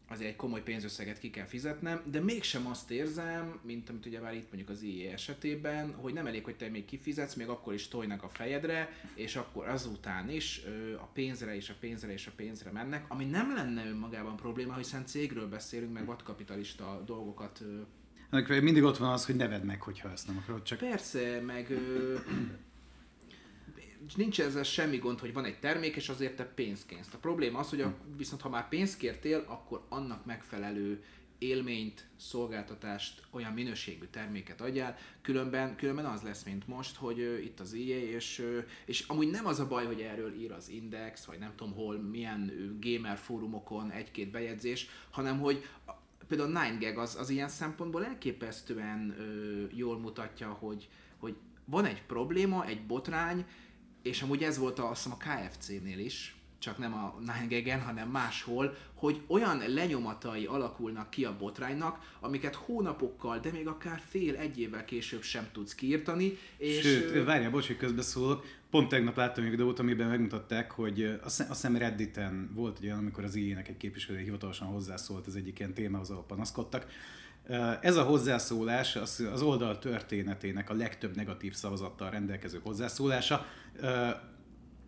azért egy komoly pénzösszeget ki kell fizetnem, de mégsem azt érzem, mint amit ugye már itt mondjuk az IE esetében, hogy nem elég, hogy te még kifizetsz, még akkor is tojnak a fejedre, és akkor azután is ö, a pénzre és a pénzre és a pénzre mennek, ami nem lenne önmagában probléma, hiszen cégről beszélünk, meg vadkapitalista dolgokat ö, mindig ott van az, hogy neved meg, hogyha ezt nem akarod, csak Persze, meg ö, nincs ezzel semmi gond, hogy van egy termék, és azért te pénzt kérsz. A probléma az, hogy a, viszont ha már pénzt kértél, akkor annak megfelelő élményt, szolgáltatást, olyan minőségű terméket adjál, különben, különben az lesz, mint most, hogy ö, itt az EA, és, ö, és amúgy nem az a baj, hogy erről ír az Index, vagy nem tudom hol, milyen ö, gamer fórumokon egy-két bejegyzés, hanem hogy a- például 9gag az, az ilyen szempontból elképesztően ö, jól mutatja, hogy, hogy van egy probléma, egy botrány, és amúgy ez volt a, azt hiszem a KFC-nél is, csak nem a 9 hanem máshol, hogy olyan lenyomatai alakulnak ki a botránynak, amiket hónapokkal, de még akár fél, egy évvel később sem tudsz kiírtani, és Sőt, várjál, bocs, hogy közbeszólok. Pont tegnap láttam egy videót, amiben megmutatták, hogy azt hiszem- Redditen volt egy olyan, amikor az IE-nek egy képviselője hivatalosan hozzászólt az egyik ilyen témához, ahol panaszkodtak. Ez a hozzászólás az, az oldal történetének a legtöbb negatív szavazattal rendelkező hozzászólása.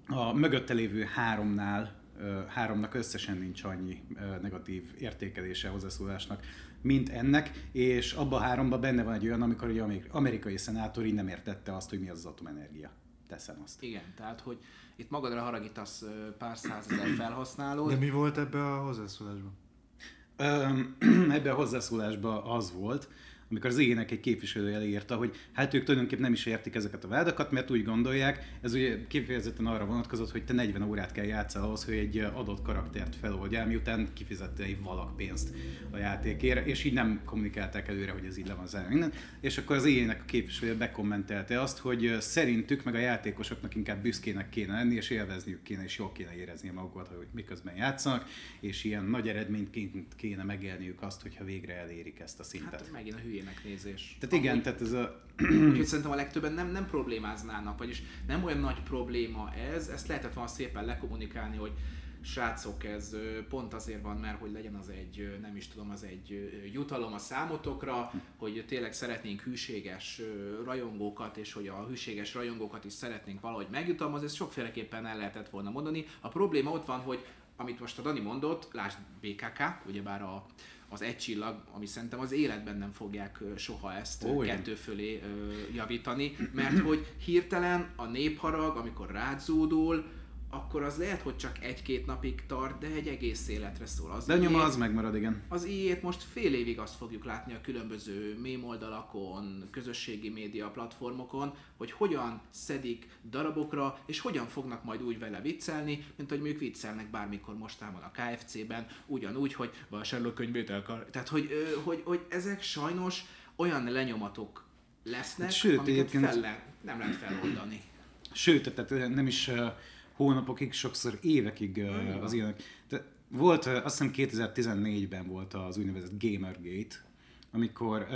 A mögötte lévő háromnál háromnak összesen nincs annyi negatív értékelése a hozzászólásnak, mint ennek, és abban a háromban benne van egy olyan, amikor egy ameri- amerikai szenátor így nem értette azt, hogy mi az az atomenergia. Teszem azt. igen, tehát hogy itt magadra haragítasz pár százezer felhasználót, De mi volt ebbe a hozzászólásban? Öm, Ebben a hozzászólásban az volt, amikor az ének egy képviselője elírta, hogy hát ők tulajdonképpen nem is értik ezeket a vádakat, mert úgy gondolják, ez ugye kifejezetten arra vonatkozott, hogy te 40 órát kell játszani ahhoz, hogy egy adott karaktert feloldjál, miután kifizette egy valak pénzt a játékért, és így nem kommunikálták előre, hogy ez így le van zárva. És akkor az ének a képviselője bekommentelte azt, hogy szerintük meg a játékosoknak inkább büszkének kéne lenni, és élvezniük kéne, és jól kéne érezni magukat, hogy miközben játszanak, és ilyen nagy eredményként kéne megélniük azt, hogyha végre elérik ezt a szintet. hát megint a hülyének nézés. Tehát igen, tehát ez a... Úgyhogy szerintem a legtöbben nem, nem problémáznának, vagyis nem olyan nagy probléma ez, ezt lehetett volna szépen lekommunikálni, hogy srácok, ez pont azért van, mert hogy legyen az egy, nem is tudom, az egy jutalom a számotokra, hogy tényleg szeretnénk hűséges rajongókat, és hogy a hűséges rajongókat is szeretnénk valahogy megjutalmazni, ezt sokféleképpen el lehetett volna mondani. A probléma ott van, hogy amit most a Dani mondott, lásd BKK, ugyebár a, az egy csillag, ami szerintem az életben nem fogják soha ezt Ó, kettő fölé javítani, mert hogy hirtelen a népharag, amikor rádzódul, akkor az lehet, hogy csak egy-két napig tart, de egy egész életre szól. Az De nyoma ilyet- az megmarad, igen. az i most fél évig azt fogjuk látni a különböző mém oldalakon, közösségi média platformokon, hogy hogyan szedik darabokra, és hogyan fognak majd úgy vele viccelni, mint hogy mondjuk viccelnek bármikor mostában a KFC-ben, ugyanúgy, hogy vásárlókönyvét akar. Tehát, hogy, hogy, hogy ezek sajnos olyan lenyomatok lesznek, Hát sőt, amiket fel le, nem lehet feloldani. Sőt, tehát nem is hónapokig, sokszor évekig uh, az ilyenek. De volt, azt hiszem 2014-ben volt az úgynevezett Gamergate, amikor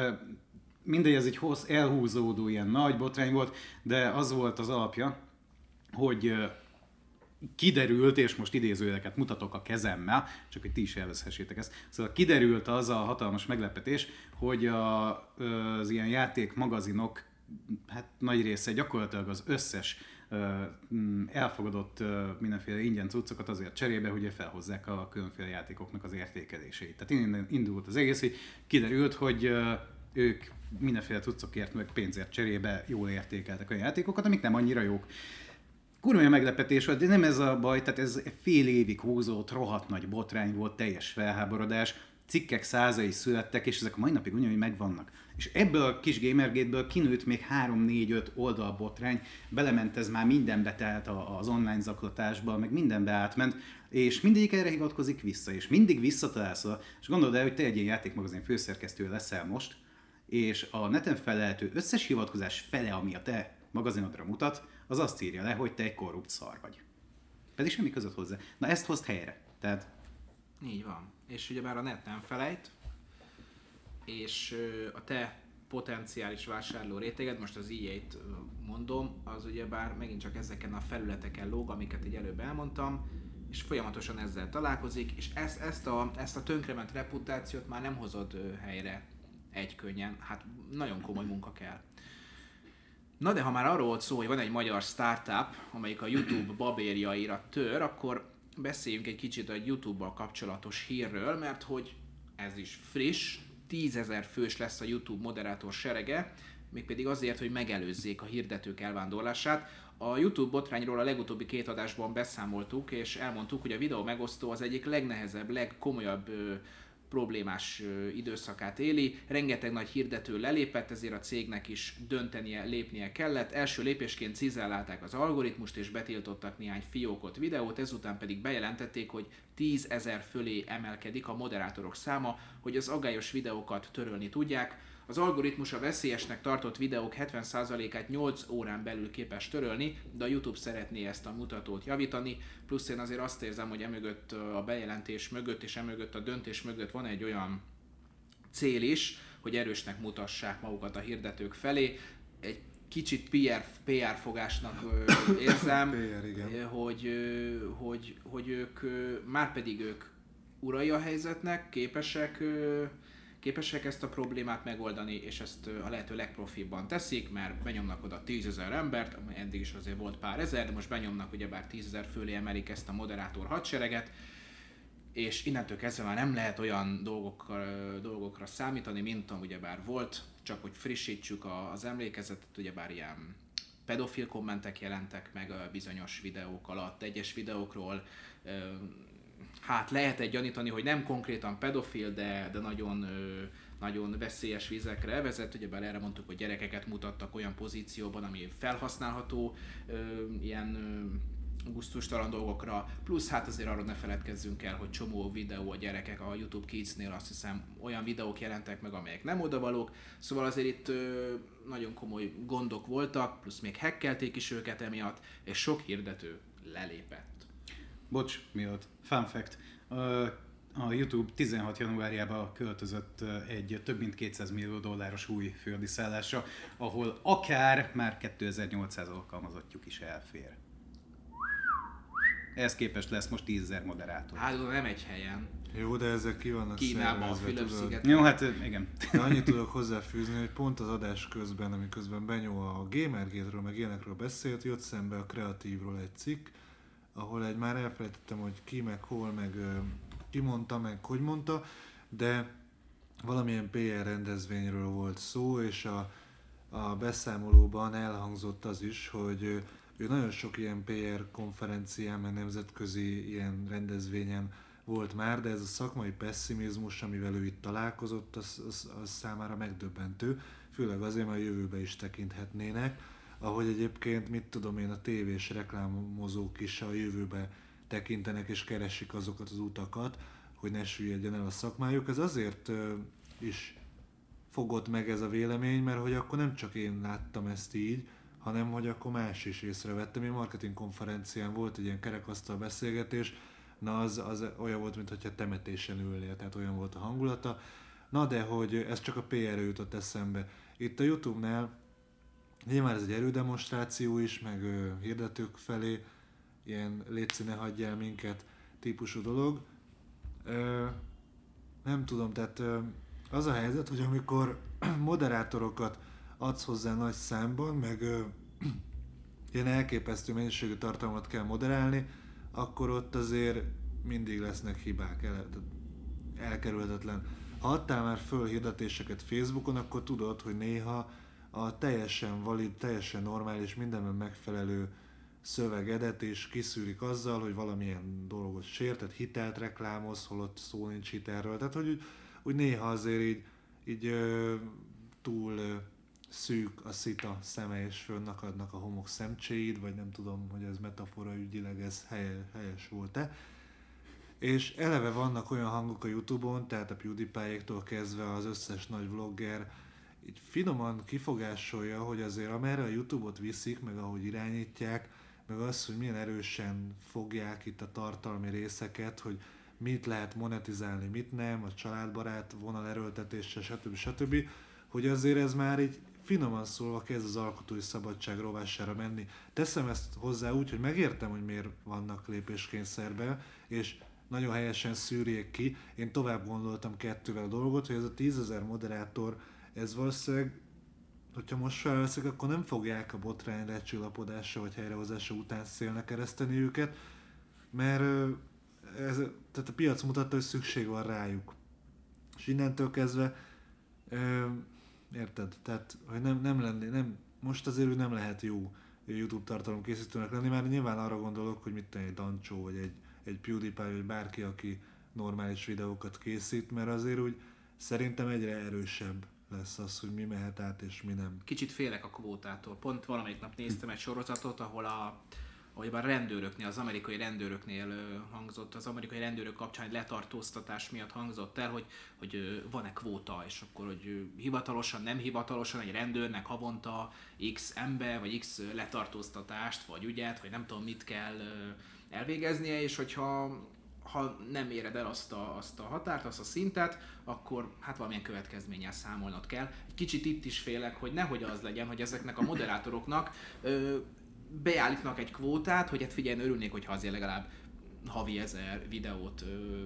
mindegy, ez egy hossz, elhúzódó ilyen nagy botrány volt, de az volt az alapja, hogy kiderült, és most idézőjeleket mutatok a kezemmel, csak hogy ti is elveszhessétek ezt. Szóval kiderült az a hatalmas meglepetés, hogy a, az ilyen játék magazinok hát nagy része gyakorlatilag az összes elfogadott ö, mindenféle ingyen cuccokat azért cserébe, hogy felhozzák a különféle játékoknak az értékelését. Tehát innen indult az egész, hogy kiderült, hogy ők mindenféle cuccokért, meg pénzért cserébe jól értékeltek a játékokat, amik nem annyira jók. Kurva meglepetés volt, de nem ez a baj, tehát ez fél évig húzott, rohadt nagy botrány volt, teljes felháborodás, cikkek százai születtek, és ezek a mai napig ugyanúgy megvannak. És ebből a kis Gamergate-ből kinőtt még 3-4-5 oldal botrány, belement ez már mindenbe, tehát az online zaklatásba, meg mindenbe átment, és mindegyik erre hivatkozik vissza, és mindig visszatalálsz oda, és gondolod el, hogy te egy ilyen játékmagazin főszerkesztő leszel most, és a neten felelhető összes hivatkozás fele, ami a te magazinodra mutat, az azt írja le, hogy te egy korrupt szar vagy. Pedig semmi között hozzá. Na ezt hozd helyre. Tehát... Így van. És ugye már a net nem felejt, és a te potenciális vásárló réteged, most az EA-t mondom, az ugye bár megint csak ezeken a felületeken lóg, amiket így előbb elmondtam, és folyamatosan ezzel találkozik, és ezt, ezt, a, ezt a tönkrement reputációt már nem hozod helyre egy könnyen. Hát nagyon komoly munka kell. Na de ha már arról volt szó, hogy van egy magyar startup, amelyik a YouTube babérjaira tör, akkor beszéljünk egy kicsit a YouTube-bal kapcsolatos hírről, mert hogy ez is friss, tízezer fős lesz a YouTube moderátor serege, mégpedig azért, hogy megelőzzék a hirdetők elvándorlását. A YouTube botrányról a legutóbbi két adásban beszámoltuk, és elmondtuk, hogy a videó megosztó az egyik legnehezebb, legkomolyabb problémás időszakát éli. Rengeteg nagy hirdető lelépett, ezért a cégnek is döntenie, lépnie kellett. Első lépésként cizellálták az algoritmust és betiltottak néhány fiókot videót, ezután pedig bejelentették, hogy 10 ezer fölé emelkedik a moderátorok száma, hogy az agályos videókat törölni tudják. Az algoritmus a veszélyesnek tartott videók 70%-át 8 órán belül képes törölni, de a YouTube szeretné ezt a mutatót javítani, plusz én azért azt érzem, hogy emögött a bejelentés mögött és emögött a döntés mögött van egy olyan cél is, hogy erősnek mutassák magukat a hirdetők felé. Egy kicsit PR, PR fogásnak érzem, PR, igen. hogy, hogy, hogy ők, már pedig ők urai a helyzetnek, képesek képesek ezt a problémát megoldani, és ezt a lehető legprofibban teszik, mert benyomnak oda tízezer embert, eddig is azért volt pár ezer, de most benyomnak ugyebár tízezer fölé emelik ezt a moderátor hadsereget, és innentől kezdve már nem lehet olyan dolgokra, dolgokra számítani, mint am ugyebár volt, csak hogy frissítsük az emlékezetet, ugyebár ilyen pedofil kommentek jelentek meg bizonyos videók alatt, egyes videókról hát lehet egy gyanítani, hogy nem konkrétan pedofil, de, de nagyon, nagyon veszélyes vizekre vezet. Ugye bár erre mondtuk, hogy gyerekeket mutattak olyan pozícióban, ami felhasználható ilyen gusztustalan dolgokra, plusz hát azért arról ne feledkezzünk el, hogy csomó videó a gyerekek a YouTube Kids-nél azt hiszem olyan videók jelentek meg, amelyek nem odavalók, szóval azért itt ö, nagyon komoly gondok voltak, plusz még hackelték is őket emiatt, és sok hirdető lelépett. Bocs, miatt. Fun fact. A YouTube 16 januárjában költözött egy több mint 200 millió dolláros új földi szállásra, ahol akár már 2800 alkalmazottjuk is elfér. Ehhez képest lesz most 10 moderátor. Hát nem egy helyen. Jó, de ezek ki vannak Kínában, a Fülöp-sziget. Jó, hát igen. De annyit tudok hozzáfűzni, hogy pont az adás közben, amiközben Benyó a Gamergate-ről, meg ilyenekről beszélt, jött szembe a kreatívról egy cikk, ahol egy már elfelejtettem, hogy ki, meg hol, meg ki mondta, meg hogy mondta, de valamilyen PR rendezvényről volt szó, és a, a beszámolóban elhangzott az is, hogy ő nagyon sok ilyen PR konferencián, meg nemzetközi ilyen rendezvényen volt már, de ez a szakmai pessimizmus, amivel ő itt találkozott, az, az, az számára megdöbbentő, főleg azért, mert a jövőbe is tekinthetnének ahogy egyébként, mit tudom én, a tévés reklámozók is a jövőbe tekintenek és keresik azokat az utakat, hogy ne süllyedjen el a szakmájuk. Ez azért is fogott meg ez a vélemény, mert hogy akkor nem csak én láttam ezt így, hanem hogy akkor más is észrevettem. Én marketing konferencián volt egy ilyen kerekasztal beszélgetés, na az, az olyan volt, mintha temetésen ülnél, tehát olyan volt a hangulata. Na de hogy ez csak a PR jutott eszembe. Itt a Youtube-nál Nyilván ez egy erődemonstráció is, meg ö, hirdetők felé, ilyen létszi ne hagyj el minket típusú dolog. Ö, nem tudom, tehát ö, az a helyzet, hogy amikor moderátorokat adsz hozzá nagy számban, meg ö, ilyen elképesztő mennyiségű tartalmat kell moderálni, akkor ott azért mindig lesznek hibák, el, elkerülhetetlen. Ha adtál már föl hirdetéseket Facebookon, akkor tudod, hogy néha a teljesen valid, teljesen normális, mindenben megfelelő szövegedet, és kiszűrik azzal, hogy valamilyen dolgot sértett, hitelt reklámoz, holott szó nincs hitelről. Tehát, hogy úgy, úgy néha azért így, így ö, túl ö, szűk a szita szeme, és fönnakadnak a homok szemcséid, vagy nem tudom, hogy ez metafora ügyileg ez helyes volt-e. És eleve vannak olyan hangok a Youtube-on, tehát a PewDiePie-éktól kezdve az összes nagy vlogger, így finoman kifogásolja, hogy azért amerre a Youtube-ot viszik, meg ahogy irányítják, meg az, hogy milyen erősen fogják itt a tartalmi részeket, hogy mit lehet monetizálni, mit nem, a családbarát vonal erőltetése, stb. stb. Hogy azért ez már így finoman szólva kezd az alkotói szabadság rovására menni. Teszem ezt hozzá úgy, hogy megértem, hogy miért vannak lépéskényszerben, és nagyon helyesen szűrjék ki. Én tovább gondoltam kettővel a dolgot, hogy ez a tízezer moderátor, ez valószínűleg hogyha most felveszek, akkor nem fogják a botrány lecsulapodása vagy helyrehozása után szélnek kereszteni őket, mert ez, tehát a piac mutatta, hogy szükség van rájuk. És innentől kezdve, ö, érted? Tehát, hogy nem, nem lenni, nem, most azért ő nem lehet jó YouTube tartalom készítőnek lenni, mert nyilván arra gondolok, hogy mit tenni egy Dancsó, vagy egy, egy PewDiePie, vagy bárki, aki normális videókat készít, mert azért úgy szerintem egyre erősebb lesz az, hogy mi mehet át és mi nem. Kicsit félek a kvótától. Pont valamelyik nap néztem egy sorozatot, ahol a ahogy a rendőröknél, az amerikai rendőröknél hangzott, az amerikai rendőrök kapcsán egy letartóztatás miatt hangzott el, hogy, hogy van-e kvóta, és akkor, hogy hivatalosan, nem hivatalosan egy rendőrnek havonta x ember, vagy x letartóztatást, vagy ügyet, vagy nem tudom mit kell elvégeznie, és hogyha ha nem éred el azt a, azt a határt, azt a szintet, akkor hát valamilyen következménnyel számolnod kell. Egy kicsit itt is félek, hogy nehogy az legyen, hogy ezeknek a moderátoroknak ö, beállítnak egy kvótát, hogy hát figyelj, örülnék, hogyha azért legalább havi ezer videót ö,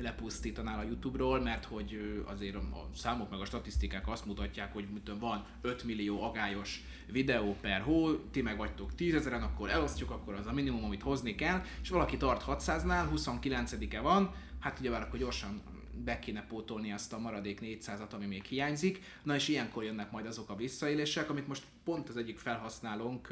lepusztítanál a YouTube-ról, mert hogy azért a számok meg a statisztikák azt mutatják, hogy tudom, van 5 millió agályos videó per hó, ti meg vagytok 10 ezeren, akkor elosztjuk, akkor az a minimum, amit hozni kell, és valaki tart 600-nál, 29-e van, hát ugye már akkor gyorsan be kéne pótolni azt a maradék 400-at, ami még hiányzik. Na és ilyenkor jönnek majd azok a visszaélések, amit most pont az egyik felhasználónk,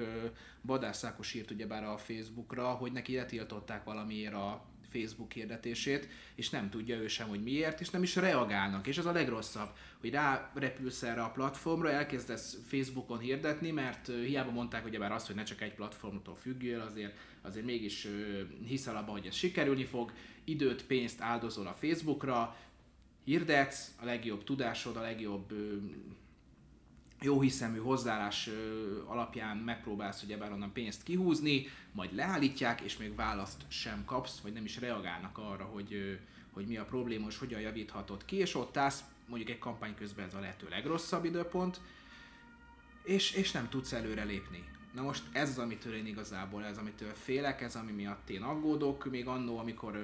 Badás Szákos írt ugyebár a Facebookra, hogy neki letiltották valamiért a Facebook hirdetését, és nem tudja ő sem, hogy miért, és nem is reagálnak. És az a legrosszabb, hogy rá repülsz erre a platformra, elkezdesz Facebookon hirdetni, mert hiába mondták hogy bár azt, hogy ne csak egy platformtól függél, azért, azért mégis hiszel abban, hogy ez sikerülni fog, időt, pénzt áldozol a Facebookra, hirdetsz, a legjobb tudásod, a legjobb jó hiszemű hozzáállás alapján megpróbálsz ugyebár onnan pénzt kihúzni, majd leállítják, és még választ sem kapsz, vagy nem is reagálnak arra, hogy, hogy mi a probléma, és hogyan javíthatod ki, és ott állsz, mondjuk egy kampány közben ez a lehető legrosszabb időpont, és, és nem tudsz előre lépni. Na most ez az, amitől én igazából, ez amitől félek, ez ami miatt én aggódok, még annó, amikor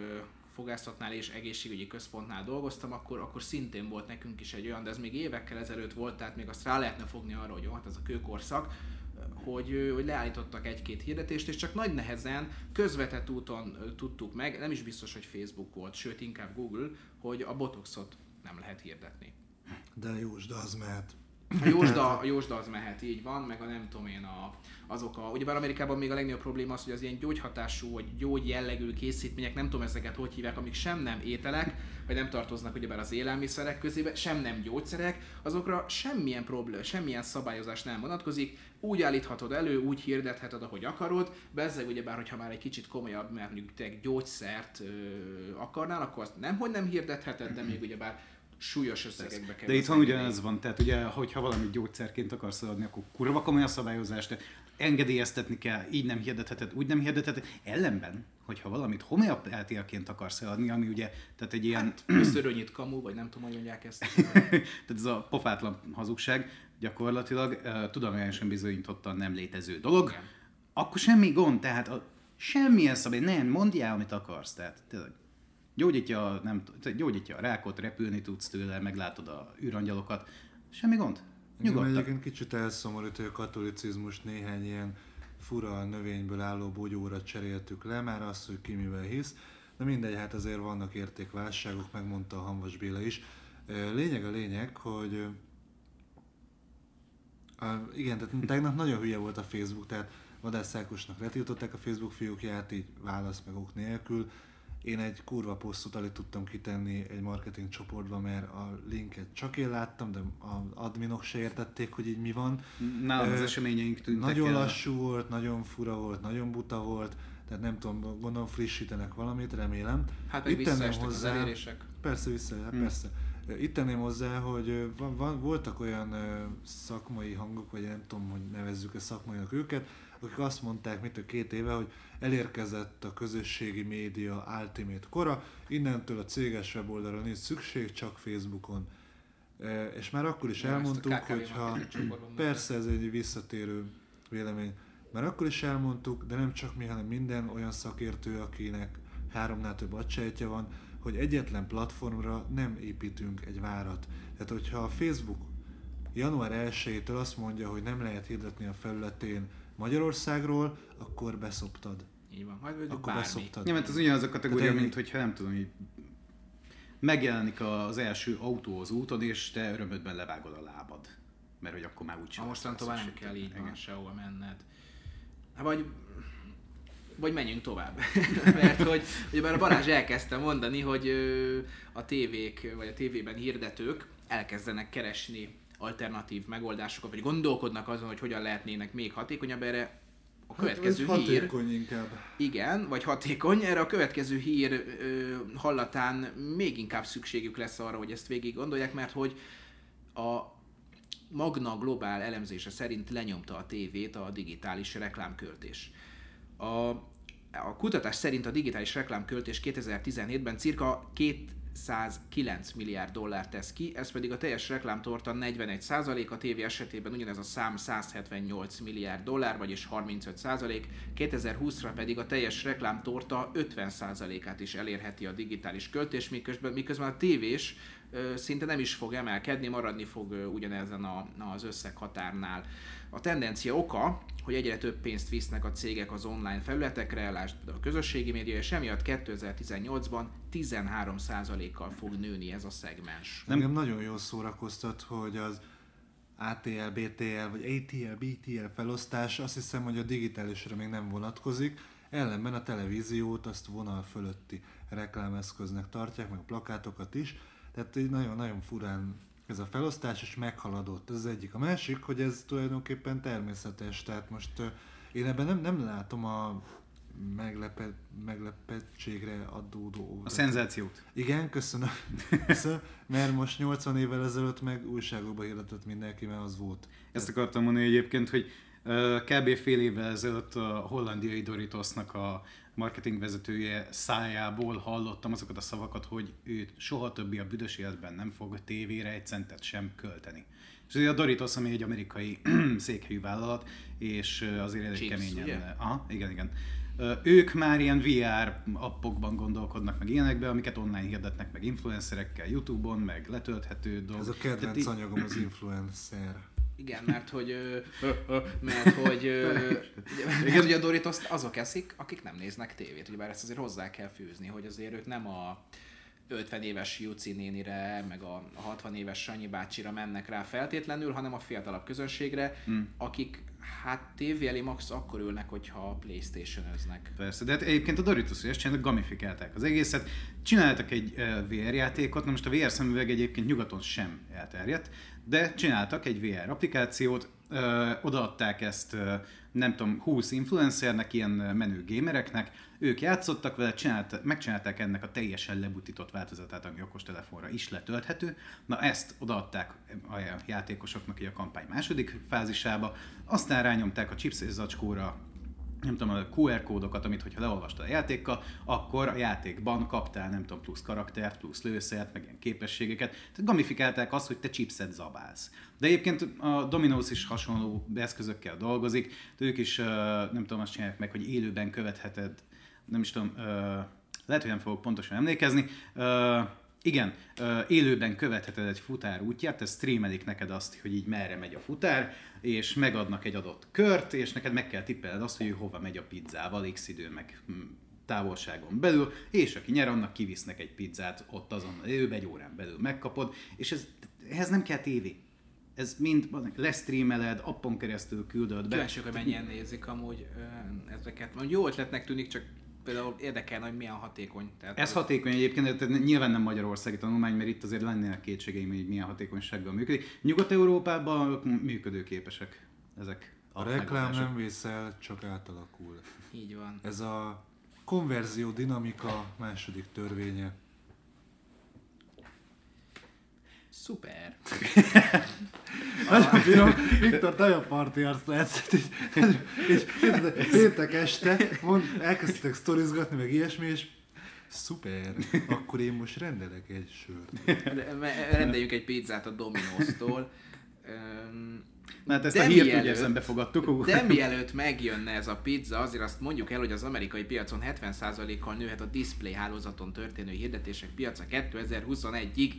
fogászatnál és egészségügyi központnál dolgoztam, akkor, akkor szintén volt nekünk is egy olyan, de ez még évekkel ezelőtt volt, tehát még azt rá lehetne fogni arra, hogy jó, hát ez a kőkorszak, hogy, hogy leállítottak egy-két hirdetést, és csak nagy nehezen, közvetett úton tudtuk meg, nem is biztos, hogy Facebook volt, sőt inkább Google, hogy a Botoxot nem lehet hirdetni. De de az mehet. A jósda, a jósda az mehet, így van, meg a nem tudom én, a, azok a, ugyebár Amerikában még a legnagyobb probléma az, hogy az ilyen gyógyhatású vagy gyógy jellegű készítmények, nem tudom ezeket hogy hívják, amik sem nem ételek, vagy nem tartoznak ugyebár az élelmiszerek közébe, sem nem gyógyszerek, azokra semmilyen probléma, semmilyen szabályozás nem vonatkozik, úgy állíthatod elő, úgy hirdetheted, ahogy akarod, bezzeg ugyebár, hogyha már egy kicsit komolyabb, mert mondjuk te gyógyszert ö, akarnál, akkor azt nem, hogy nem hirdetheted, de még ugyebár súlyos összegekbe kerül. De itt van ugyanez van, tehát ugye, hogyha valami gyógyszerként akarsz adni, akkor kurva komoly a szabályozás, de engedélyeztetni kell, így nem hirdetheted, úgy nem hirdetheted. Ellenben, hogyha valamit homeopátiaként akarsz adni, ami ugye, tehát egy ilyen... Hát, szörönyit kamu, vagy nem tudom, hogy mondják ezt. tehát ez a pofátlan hazugság, gyakorlatilag uh, tudományosan bizonyítottan nem létező dolog, Igen. akkor semmi gond, tehát a, semmilyen szabály, nem, mondjál, amit akarsz, tehát tényleg gyógyítja, nem, gyógyítja a rákot, repülni tudsz tőle, meglátod a űrangyalokat, semmi gond. Nyugodtan. Igen, egyébként kicsit elszomorít, hogy a katolicizmus néhány ilyen fura növényből álló bogyóra cseréltük le, már azt, hogy ki mivel hisz. De mindegy, hát azért vannak értékválságok, megmondta a Hanvas Béla is. Lényeg a lényeg, hogy a, igen, tehát tegnap nagyon hülye volt a Facebook, tehát Vadász Ákosnak letiltották a Facebook fiókját, így válasz meg ok nélkül. Én egy kurva posztot alig tudtam kitenni egy marketing csoportba, mert a linket csak én láttam, de az adminok se értették, hogy így mi van. Nálam az eseményeink tűntek Nagyon el. lassú volt, nagyon fura volt, nagyon buta volt, tehát nem tudom, gondolom frissítenek valamit, remélem. Hát meg Itt visszaestek az elérések. Persze, vissza, Hmm. persze. Itt tenném hozzá, hogy van, van, voltak olyan szakmai hangok, vagy nem tudom, hogy nevezzük-e szakmainak őket, akik azt mondták, mint a két éve, hogy elérkezett a közösségi média ultimate kora, innentől a céges weboldalra nincs szükség, csak Facebookon. E, És már akkor is a elmondtuk, KKV hogy ha marketing csoportban persze ez egy visszatérő vélemény, már akkor is elmondtuk, de nem csak mi, hanem minden olyan szakértő, akinek háromnál több agysejtje van, hogy egyetlen platformra nem építünk egy várat. Tehát, hogyha a Facebook január 1-től azt mondja, hogy nem lehet hirdetni a felületén Magyarországról, akkor beszoptad. Így van. Majd Akkor bármi. beszoptad. Ja, mert az ugyanaz a kategória, Tehát mint hogyha nem tudom, hogy megjelenik az első autó az úton, és te örömödben levágod a lábad. Mert hogy akkor már úgy Ha mostantól már nem kell így van Igen. sehova menned. Hát vagy, vagy menjünk tovább. Mert hogy ugye már a Balázs elkezdte mondani, hogy a tévék, vagy a tévében hirdetők elkezdenek keresni alternatív megoldásokat, vagy gondolkodnak azon, hogy hogyan lehetnének még hatékonyabb erre. A következő Hát, hír, hatékony inkább. igen, vagy hatékony, erre a következő hír ö, hallatán még inkább szükségük lesz arra, hogy ezt végig gondolják, mert hogy a Magna Globál elemzése szerint lenyomta a tévét a digitális reklámköltés. A, a kutatás szerint a digitális reklámköltés 2017-ben cirka 209 milliárd dollár tesz ki, ez pedig a teljes reklámtorta 41% a tévé esetében ugyanez a szám 178 milliárd dollár, vagyis 35% 2020-ra pedig a teljes reklámtorta 50 át is elérheti a digitális költés, miközben, miközben a tévés szinte nem is fog emelkedni, maradni fog ugyanezen a, az összeghatárnál. A tendencia oka, hogy egyre több pénzt visznek a cégek az online felületekre, lásd a közösségi média, és emiatt 2018-ban 13%-kal fog nőni ez a szegmens. Nem. Engem nagyon jól szórakoztat, hogy az ATL, BTL vagy ATL, BTL felosztás azt hiszem, hogy a digitálisra még nem vonatkozik, ellenben a televíziót azt vonal fölötti reklámeszköznek tartják, meg a plakátokat is, tehát így nagyon-nagyon furán ez a felosztás, és meghaladott. Ez az egyik. A másik, hogy ez tulajdonképpen természetes, tehát most én ebben nem, nem látom a meglepe, meglepettségre adódó... A szenzációt. Igen, köszönöm. köszönöm. Mert most 80 évvel ezelőtt meg újságokba hirdetett mindenki, mert az volt. Ezt akartam mondani egyébként, hogy kb. fél évvel ezelőtt a hollandiai Doritosnak a marketing vezetője szájából hallottam azokat a szavakat, hogy ő soha többi a büdös életben nem fog tévére egy centet sem költeni. És ugye a Doritos, ami egy amerikai székhelyű vállalat, és azért elég Chips, keményen... ugye? Aha, igen, igen. Ők már ilyen VR appokban gondolkodnak, meg ilyenekbe, amiket online hirdetnek, meg influencerekkel, Youtube-on, meg letölthető dolgok. Ez a Tehát kedvenc így- anyagom az influencer. Igen, mert hogy, mert hogy, mert ugye a Doritos azok eszik, akik nem néznek tévét, ugye bár ezt azért hozzá kell fűzni, hogy azért ők nem a 50 éves Juci nénire, meg a 60 éves Sanyi bácsira mennek rá feltétlenül, hanem a fiatalabb közönségre, hmm. akik hát tévé elé max akkor ülnek, hogyha Playstation-öznek. Persze, de hát egyébként a Doritos, hogy ezt csináltak, gamifikálták az egészet. Csináltak egy VR játékot, na most a VR szemüveg egyébként nyugaton sem elterjedt, de csináltak egy VR applikációt, uh, odaadták ezt uh, nem tudom, 20 influencernek, ilyen ö, menő gamereknek, ők játszottak vele, csinált, megcsinálták ennek a teljesen lebutított változatát, ami okostelefonra is letölthető. Na ezt odaadták a játékosoknak így a kampány második fázisába, aztán rányomták a chips és zacskóra nem tudom, a QR kódokat, amit hogyha leolvastad a játékkal, akkor a játékban kaptál, nem tudom, plusz karaktert, plusz lőszert, meg ilyen képességeket. Tehát gamifikálták azt, hogy te chipset zabálsz. De egyébként a Domino's is hasonló eszközökkel dolgozik, de ők is, nem tudom, azt csinálják meg, hogy élőben követheted, nem is tudom, lehet, hogy nem fogok pontosan emlékezni, igen, élőben követheted egy futár útját, ez streamelik neked azt, hogy így merre megy a futár, és megadnak egy adott kört, és neked meg kell tippelned azt, hogy ő hova megy a pizzával, x idő meg hm, távolságon belül, és aki nyer, annak kivisznek egy pizzát ott azon élőben, egy órán belül megkapod, és ez, ehhez nem kell tévé. ez mind lesztreameled, appon keresztül küldöd be. Kíváncsiak, hogy mennyien nézik amúgy ezeket. Mondjuk jó ötletnek tűnik, csak például érdekelne, hogy milyen hatékony. Tehát Ez hatékony egyébként, de nyilván nem magyarországi tanulmány, mert itt azért lennének kétségeim, hogy milyen hatékonysággal működik. Nyugat-Európában működőképesek ezek. A reklám megoldások. nem vészel, csak átalakul. Így van. Ez a konverzió dinamika második törvénye. Szuper. Nagyon bírom, Viktor nagyon parti arc lesz. Így, így, így, péntek este mond, elkezdtek sztorizgatni, meg ilyesmi, és szuper, akkor én most rendelek egy sört. De- Rendeljünk egy pizzát a Domino's-tól. Na hát ezt De a hírt mielőtt- úgy érzem befogadtuk. De mielőtt megjönne ez a pizza, azért azt mondjuk el, hogy az amerikai piacon 70%-kal nőhet a display hálózaton történő hirdetések piaca 2021-ig.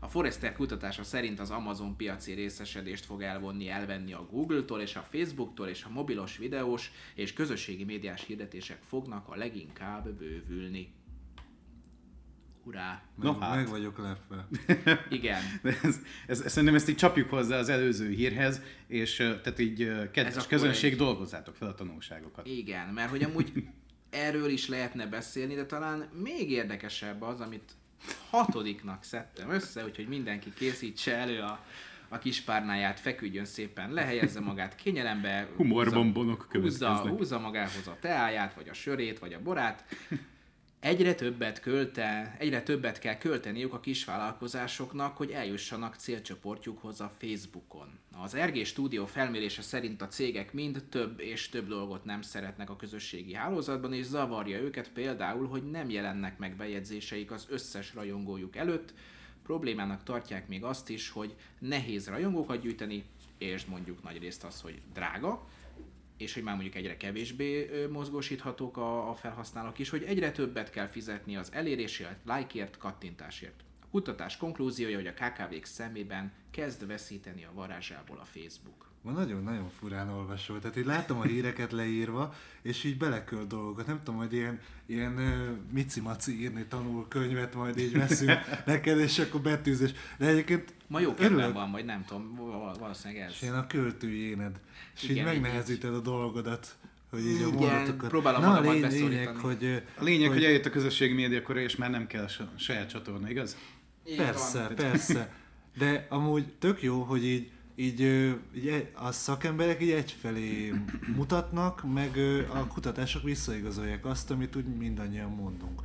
A Forrester kutatása szerint az Amazon piaci részesedést fog elvonni, elvenni a Google-tól és a Facebooktól, és a mobilos videós és közösségi médiás hirdetések fognak a leginkább bővülni. Hurrá! Meg, No hát. meg vagyok lepve. Igen. De ez, ez, ez, szerintem ezt így csapjuk hozzá az előző hírhez, és tehát így kedves közönség, egy- dolgozzátok fel a tanulságokat. Igen, mert hogy amúgy erről is lehetne beszélni, de talán még érdekesebb az, amit hatodiknak szedtem össze, úgyhogy mindenki készítse elő a, a kis párnáját, feküdjön szépen, lehelyezze magát kényelembe, húzza, következnek. húzza magához a teáját, vagy a sörét, vagy a borát. Egyre többet, költe, egyre többet kell költeniük a kisvállalkozásoknak, hogy eljussanak célcsoportjukhoz a Facebookon. Az RG Studio felmérése szerint a cégek mind több és több dolgot nem szeretnek a közösségi hálózatban, és zavarja őket például, hogy nem jelennek meg bejegyzéseik az összes rajongójuk előtt. Problémának tartják még azt is, hogy nehéz rajongókat gyűjteni, és mondjuk nagy részt az, hogy drága, és hogy már mondjuk egyre kevésbé mozgósíthatók a, a felhasználók is, hogy egyre többet kell fizetni az elérésért, lájkért, kattintásért. A kutatás konklúziója, hogy a KKV-k szemében kezd veszíteni a varázsából a Facebook. Ma nagyon-nagyon furán olvasol. Tehát így látom a híreket leírva, és így beleköl dolgokat. Nem tudom, hogy ilyen, ilyen uh, mici-maci írni tanul könyvet, majd így veszünk neked, és akkor betűzés. De egyébként Ma jó kedvem van, vagy nem tudom, val- valószínűleg ez. és én a költőjéned. És így Igen, így- megnehezíted a dolgodat, hogy így a mondatokat. próbálom Na, a lény, lényeg, hogy A lényeg, hogy eljött a közösségi médiakora, és már nem kell a saját csatorna, igaz? Persze, van. persze. De amúgy tök jó, hogy így, így, így e- a szakemberek így egyfelé mutatnak, meg a kutatások visszaigazolják azt, amit úgy mindannyian mondunk.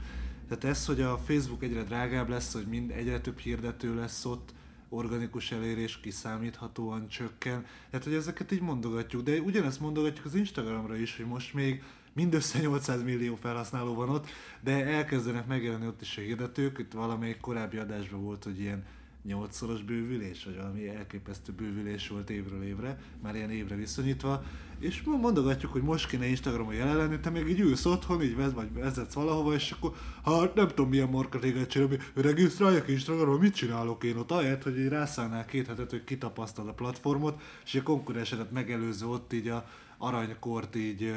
Tehát ez, hogy a Facebook egyre drágább lesz, hogy mind egyre több hirdető lesz ott, organikus elérés kiszámíthatóan csökken. Tehát, hogy ezeket így mondogatjuk, de ugyanezt mondogatjuk az Instagramra is, hogy most még mindössze 800 millió felhasználó van ott, de elkezdenek megjelenni ott is a hirdetők. Itt valamelyik korábbi adásban volt, hogy ilyen nyolcszoros bővülés, vagy valami elképesztő bővülés volt évről évre, már ilyen évre viszonyítva, és mo- mondogatjuk, hogy most kéne Instagramon jelen lenni, te még így ülsz otthon, így vez, vagy vezetsz valahova, és akkor hát nem tudom milyen marketinget csinálni, regisztráljak Instagramon, mit csinálok én ott, ahelyett, hogy így rászállnál két hetet, hogy kitapasztald a platformot, és a konkurensedet megelőző ott így a aranykort így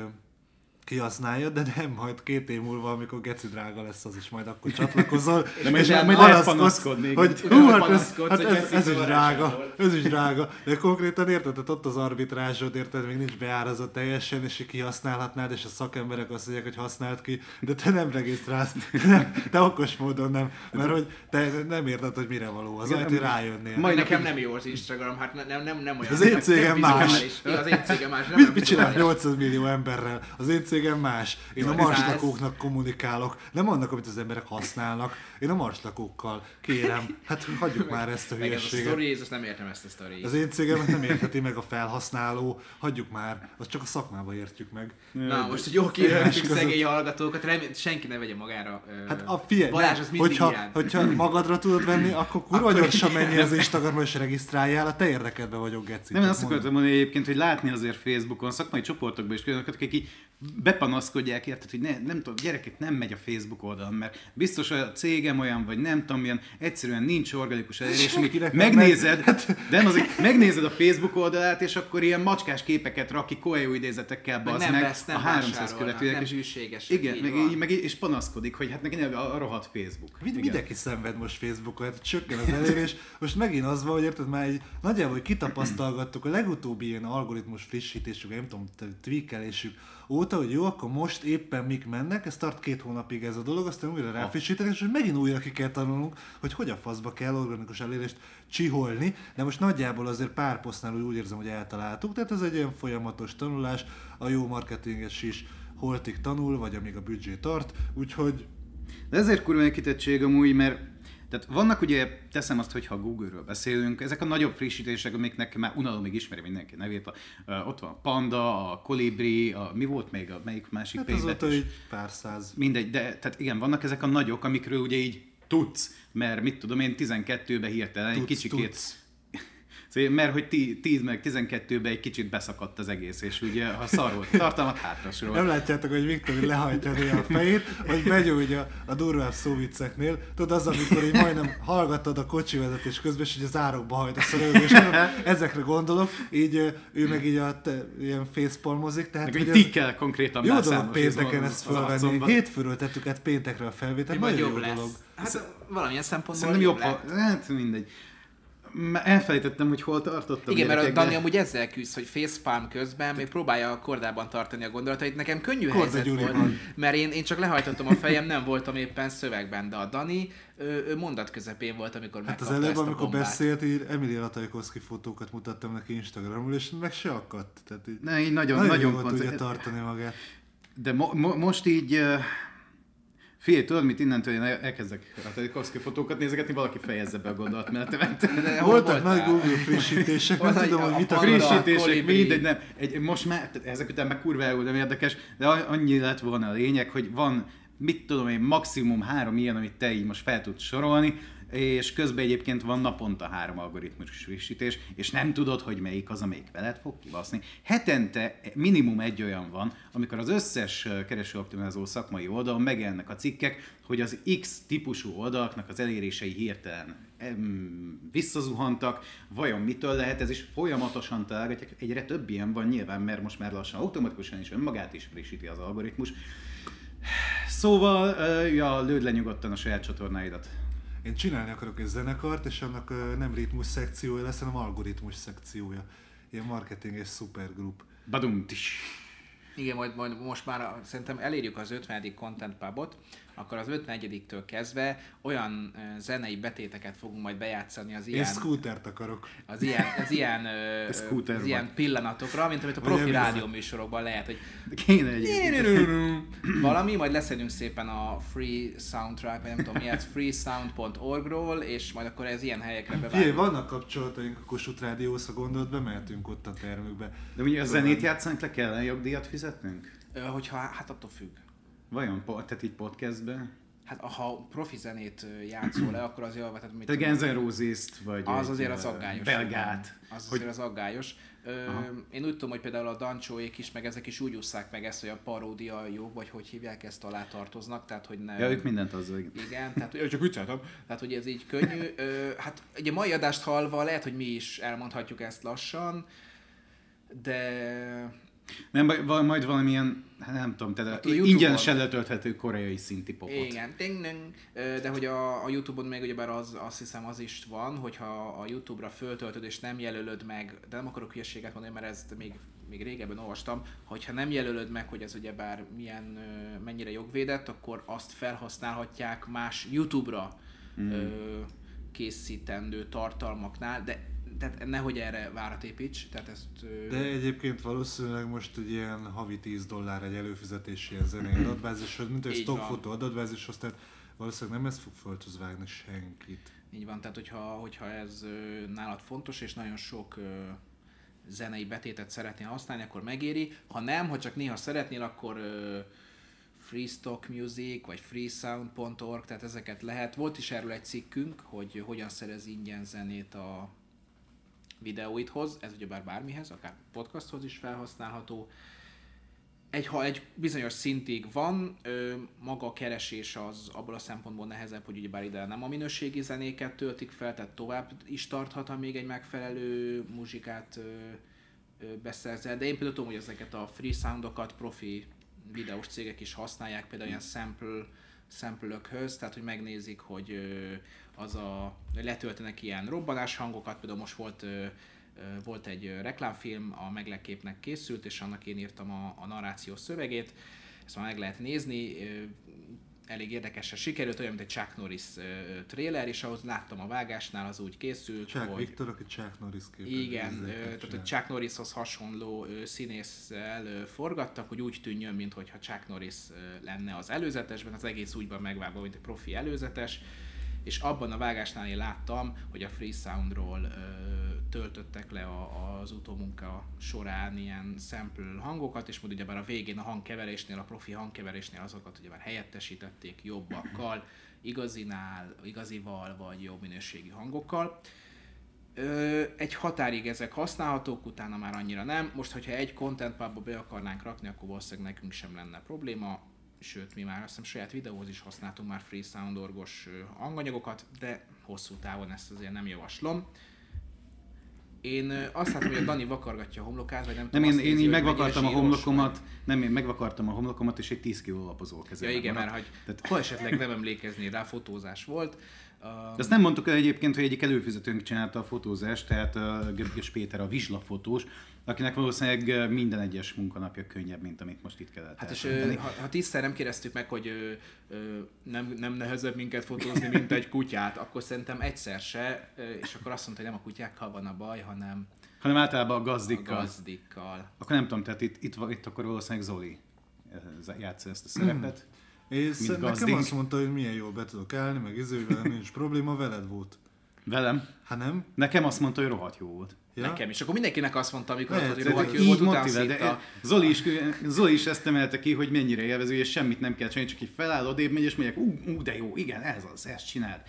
kihasználja, de nem majd két év múlva, amikor geci drága lesz, az is majd akkor csatlakozol. De majd- és majd panaszkodni. Hogy hú, hát ez, hát ez, ez is drága, ez is drága. De konkrétan érted, tehát ott az arbitrázsod, érted, még nincs beárazott teljesen, és így kihasználhatnád, és a szakemberek azt mondják, hogy használd ki, de te nem regisztrálsz, te, nem, te okos módon nem, mert hogy te nem érted, hogy mire való az, hogy rájönnél. Majd nekem nem jó az Instagram, hát ne- nem, nem, nem olyan. Az én cégem más. Az én cégem más. Mit, csinál vizuális. 800 millió emberrel? Az én cégem más. Én a marslakóknak kommunikálok. Nem annak, amit az emberek használnak. Én a marslakókkal kérem. Hát hagyjuk már ezt a Meg ez a hülyeséget. story, nem értem ezt a story. Az én cégemet nem értheti meg a felhasználó. Hagyjuk már. Azt csak a szakmába értjük meg. Na, most, hogy jó kérhetjük szegény hallgatókat, remélem, senki ne vegye magára. Hát a figyelj, Balázs, az mindig hogyha, ilyen. hogyha magadra tudod venni, akkor kurva gyorsan menjél az Instagramra és regisztráljál, a te érdekedben vagyok, Geci. Nem, én azt mondom. akartam mondani egyébként, hogy látni azért Facebookon, szakmai csoportokban is olyanokat, akik így bepanaszkodják, érted, hogy ne, nem tudom, gyerekek nem megy a Facebook oldalon, mert biztos a cégem olyan, vagy nem tudom, milyen, egyszerűen nincs organikus elérés, amit megnézed, de nem azért, megnézed a Facebook oldalát, és akkor ilyen macskás képeket rak ki Coelho idézetekkel, Meg bazd nem meg, vesz, nem a 300 vásárolnak, követőnek, és hűségesek, igen, így meg, így- meg, és panaszkodik, hogy hát neki a, a rohadt Facebook. Mind, Igen. mindenki szenved most Facebookon, hát csökken az elérés. Most megint az van, hogy érted, már egy, nagyjából hogy kitapasztalgattuk a legutóbbi ilyen algoritmus frissítésük, nem tudom, tweakelésük óta, hogy jó, akkor most éppen mik mennek, ez tart két hónapig ez a dolog, aztán újra ráfrissítenek, és megint újra ki kell tanulnunk, hogy hogy a faszba kell organikus elérést csiholni, de most nagyjából azért pár posztnál úgy, úgy érzem, hogy eltaláltuk, tehát ez egy ilyen folyamatos tanulás, a jó marketinges is holtig tanul, vagy amíg a büdzsé tart, úgyhogy De ezért kurva nagy kitettség amúgy, mert tehát vannak ugye, teszem azt, hogy ha Google-ről beszélünk, ezek a nagyobb frissítések, amiknek már unalomig ismeri mindenki nevét, a, a, ott van a Panda, a Colibri, a, mi volt még, a melyik másik hát azóta így pár száz Mindegy, de tehát igen, vannak ezek a nagyok, amikről ugye így tudsz, mert mit tudom én, 12-ben hirtelen egy kicsikét... tudsz. Mert hogy ti- 10 meg 12-ben egy kicsit beszakadt az egész, és ugye ha szar volt a tartalmat, hátra Nem látjátok, hogy Viktor lehajtja néha a fejét, vagy megy úgy a, a durvább szóvicceknél. Tudod, az, amikor így majdnem hallgatod a kocsi vezetés közben, és így az árokba hajtasz a rögés. Ezekre gondolok, így ő meg így a te, ilyen facepalmozik. Tehát, Meg hogy tikkel konkrétan Jó dolog pénteken ezt fölvenni. Hétfőről tettük át péntekre a felvételt, nagyon jobb jó lesz. dolog. Hát valamilyen szempontból Szerintem jobb, lett. ha... Hát mindegy. Elfelejtettem, hogy hol tartottam. Igen, mert a Dani amúgy ezzel küzd, hogy facepalm közben még próbálja a kordában tartani a gondolatait. Nekem könnyű Korda helyzet Gyuriban. volt, mert én, én csak lehajtottam a fejem, nem voltam éppen szövegben, de a Dani, ő, ő mondat közepén volt, amikor Hát az előbb, amikor bombát. beszélt, így Emilia Ratajkowski fotókat mutattam neki Instagramról, és meg se akadt. Tehát így Ne, így nagyon, nagyon, nagyon jól tudja konce- tartani magát. De mo- mo- most így... Figyelj, tudod mit innentől én el- elkezdek a Tarkovsky fotókat nézegetni, valaki fejezze be a gondolatmenetemet. Voltak nagy Google frissítések, nem tudom, hogy a- mit a frissítések, mindegy, nem. Egy, most már, ezek után meg kurva elmúlt, nem érdekes, de annyi lett volna a lényeg, hogy van, mit tudom én, maximum három ilyen, amit te így most fel tudsz sorolni, és közben egyébként van naponta három algoritmus frissítés, és nem tudod, hogy melyik az, amelyik veled fog kibaszni. Hetente minimum egy olyan van, amikor az összes ö, keresőoptimalizó szakmai oldalon megjelennek a cikkek, hogy az X típusú oldalaknak az elérései hirtelen em, visszazuhantak, vajon mitől lehet ez, és folyamatosan találgatják, egyre több ilyen van nyilván, mert most már lassan automatikusan is önmagát is frissíti az algoritmus. Szóval, ja, lőd le nyugodtan a saját csatornáidat. Én csinálni akarok egy zenekart, és annak nem ritmus szekciója lesz, hanem algoritmus szekciója. Ilyen marketing és supergroup. Badum tis. Igen, majd, majd most már szerintem elérjük az 50. Content Pubot, akkor az 51-től kezdve olyan zenei betéteket fogunk majd bejátszani az Én ilyen, scootert akarok. az ilyen, az ilyen, az ilyen pillanatokra, mint amit a profi rádió műsorokban lehet, hogy Kéne egyébként. valami, majd leszedünk szépen a free soundtrack, vagy nem tudom mi ez, freesound.org-ról, és majd akkor ez ilyen helyekre Figyelj, bevágunk. vannak kapcsolataink a Kossuth Rádióhoz, ha gondolod, bemehetünk ott a termükbe. De ugye a zenét játszanak le, kell jogdíjat fizetnünk? Hogyha, hát attól függ. Vajon, tehát így podcastben? Hát ha profi zenét játszol le, akkor az jó, tehát mit Te Guns Roses-t, vagy Az azért az aggályos. Belgát. Igen. Az Hogy- azért az aggályos. Ö, én úgy tudom, hogy például a Dancsóék is, meg ezek is úgy ússzák meg ezt, hogy a paródia jó, vagy hogy hívják ezt alá tartoznak, tehát hogy nem... Ja, ők mindent azzal. Igen, tehát hogy csak vicceltem. Tehát, hogy ez így könnyű. Ö, hát ugye mai adást hallva lehet, hogy mi is elmondhatjuk ezt lassan, de Nem, majd valamilyen, hát nem tudom, tehát Hát ingyenesen letölthető koreai szinti popot. Igen. Ö, de hogy a, a Youtube-on még ugyebár az, azt hiszem az is van, hogyha a Youtube-ra föltöltöd és nem jelölöd meg, de nem akarok hülyeséget mondani, mert ezt még, még régebben olvastam, hogyha nem jelölöd meg, hogy ez ugyebár milyen, mennyire jogvédett, akkor azt felhasználhatják más Youtube-ra ö, készítendő tartalmaknál, de tehát nehogy erre várat építs, tehát ezt... De egyébként valószínűleg most egy ilyen havi 10 dollár egy előfizetési ilyen zenei adatbázishoz, mint egy stockfotó adatbázishoz, tehát valószínűleg nem ez fog földhöz vágni senkit. Így van, tehát hogyha, hogyha ez nálad fontos, és nagyon sok zenei betétet szeretnél használni, akkor megéri. Ha nem, ha csak néha szeretnél, akkor ö, Free Stock Music, vagy freesound.org, tehát ezeket lehet. Volt is erről egy cikkünk, hogy hogyan szerez ingyen zenét a videóidhoz, ez ugyebár bármihez, akár podcasthoz is felhasználható. egy, ha egy bizonyos szintig van, ö, maga a keresés az abból a szempontból nehezebb, hogy ugyebár ide nem a minőségi zenéket töltik fel, tehát tovább is tarthat, amíg egy megfelelő muzsikát ö, ö, beszerzel. De én például tudom, hogy ezeket a free soundokat profi videós cégek is használják, például ilyen sample, sample-ökhöz, tehát hogy megnézik, hogy ö, az a, letöltenek ilyen robbanás hangokat, például most volt volt egy reklámfilm, a Meglepképnek készült, és annak én írtam a, a narráció szövegét, ezt már meg lehet nézni, elég érdekesen sikerült, olyan, mint egy Chuck Norris trailer, és ahhoz láttam a vágásnál, az úgy készült, Chuck hogy... Victor, aki Chuck Norris képet Igen, tehát a Chuck Norrishoz hasonló színésszel forgattak, hogy úgy tűnjön, mintha Chuck Norris lenne az előzetesben, az egész úgy van megvágva, mint egy profi előzetes, és abban a vágásnál én láttam, hogy a Free Soundról ö, töltöttek le a, az utómunka során ilyen sample hangokat, és majd ugyebár a végén a hangkeverésnél, a profi hangkeverésnél azokat ugyebár helyettesítették jobbakkal, igazinál, igazival vagy jobb minőségi hangokkal. Ö, egy határig ezek használhatók, utána már annyira nem. Most, hogyha egy content pubba be akarnánk rakni, akkor valószínűleg nekünk sem lenne probléma sőt, mi már azt hiszem saját videóhoz is használtunk már free sound orgos hanganyagokat, de hosszú távon ezt azért nem javaslom. Én azt látom, hogy a Dani vakargatja a homlokát, vagy nem, nem tudom, én, én így megvakartam a homlokomat, vagy... nem, én megvakartam a homlokomat, és egy 10 kiló lapozó kezemben Ja igen, maradt. mert hogy Tehát... ha esetleg nem emlékezni rá, fotózás volt. De azt nem mondtuk el egyébként, hogy egyik előfizetőnk csinálta a fotózást, tehát uh, Göbges Péter a vizslafotós, akinek valószínűleg minden egyes munkanapja könnyebb, mint amit most itt kellett Hát és ö, ha, ha tízszer nem kérdeztük meg, hogy ö, ö, nem, nem nehezebb minket fotózni, mint egy kutyát, akkor szerintem egyszer se, és akkor azt mondta, hogy nem a kutyákkal van a baj, hanem hanem általában a gazdikkal. A gazdikkal. Akkor nem tudom, tehát itt, itt, itt akkor valószínűleg Zoli játsza ezt a szerepet. És nekem azt mondta, hogy milyen jól be tudok állni, meg izővel nincs probléma, veled volt. Velem? Hát nem? Nekem azt mondta, hogy rohadt jó volt. Ja? Nekem is. Akkor mindenkinek azt mondta, amikor Lehet, hogy rohadt jó volt, utána de Zoli is, Zoli is ezt emelte ki, hogy mennyire élvező, és semmit nem kell csinálni, csak így feláll, odébb megy, és mondják, ú, ú, de jó, igen, ez az, ezt csináld.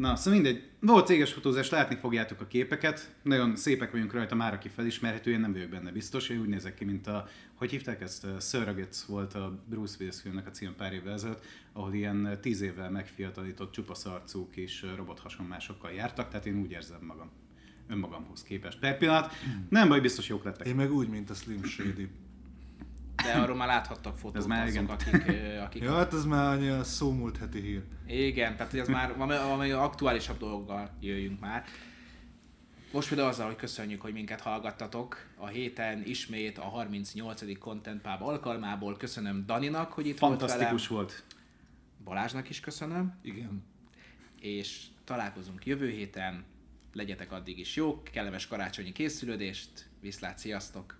Na, szóval mindegy, volt céges fotózás, látni fogjátok a képeket, nagyon szépek vagyunk rajta már, aki felismerhető, én nem vagyok benne biztos, én úgy nézek ki, mint a, hogy hívták ezt, Surrogates volt a Bruce Willis filmnek a cím pár évvel ezelőtt, ahol ilyen tíz évvel megfiatalított csupasz arcú kis robothasonmásokkal jártak, tehát én úgy érzem magam önmagamhoz képest. Per pillanat, nem baj, biztos jók lettek. Én meg úgy, mint a Slim Shady. De arról már láthattak fotót ez már azok, akik, akik... Ja, hát ez már annyi szómúlt heti hír. Igen, tehát ez már valami aktuálisabb dologgal jöjjünk már. Most például azzal, hogy köszönjük, hogy minket hallgattatok. A héten ismét a 38. Content Pub alkalmából köszönöm Daninak, hogy itt Fantasztikus volt volt. Balázsnak is köszönöm. Igen. És találkozunk jövő héten. Legyetek addig is jók, kellemes karácsonyi készülődést. Viszlát, sziasztok!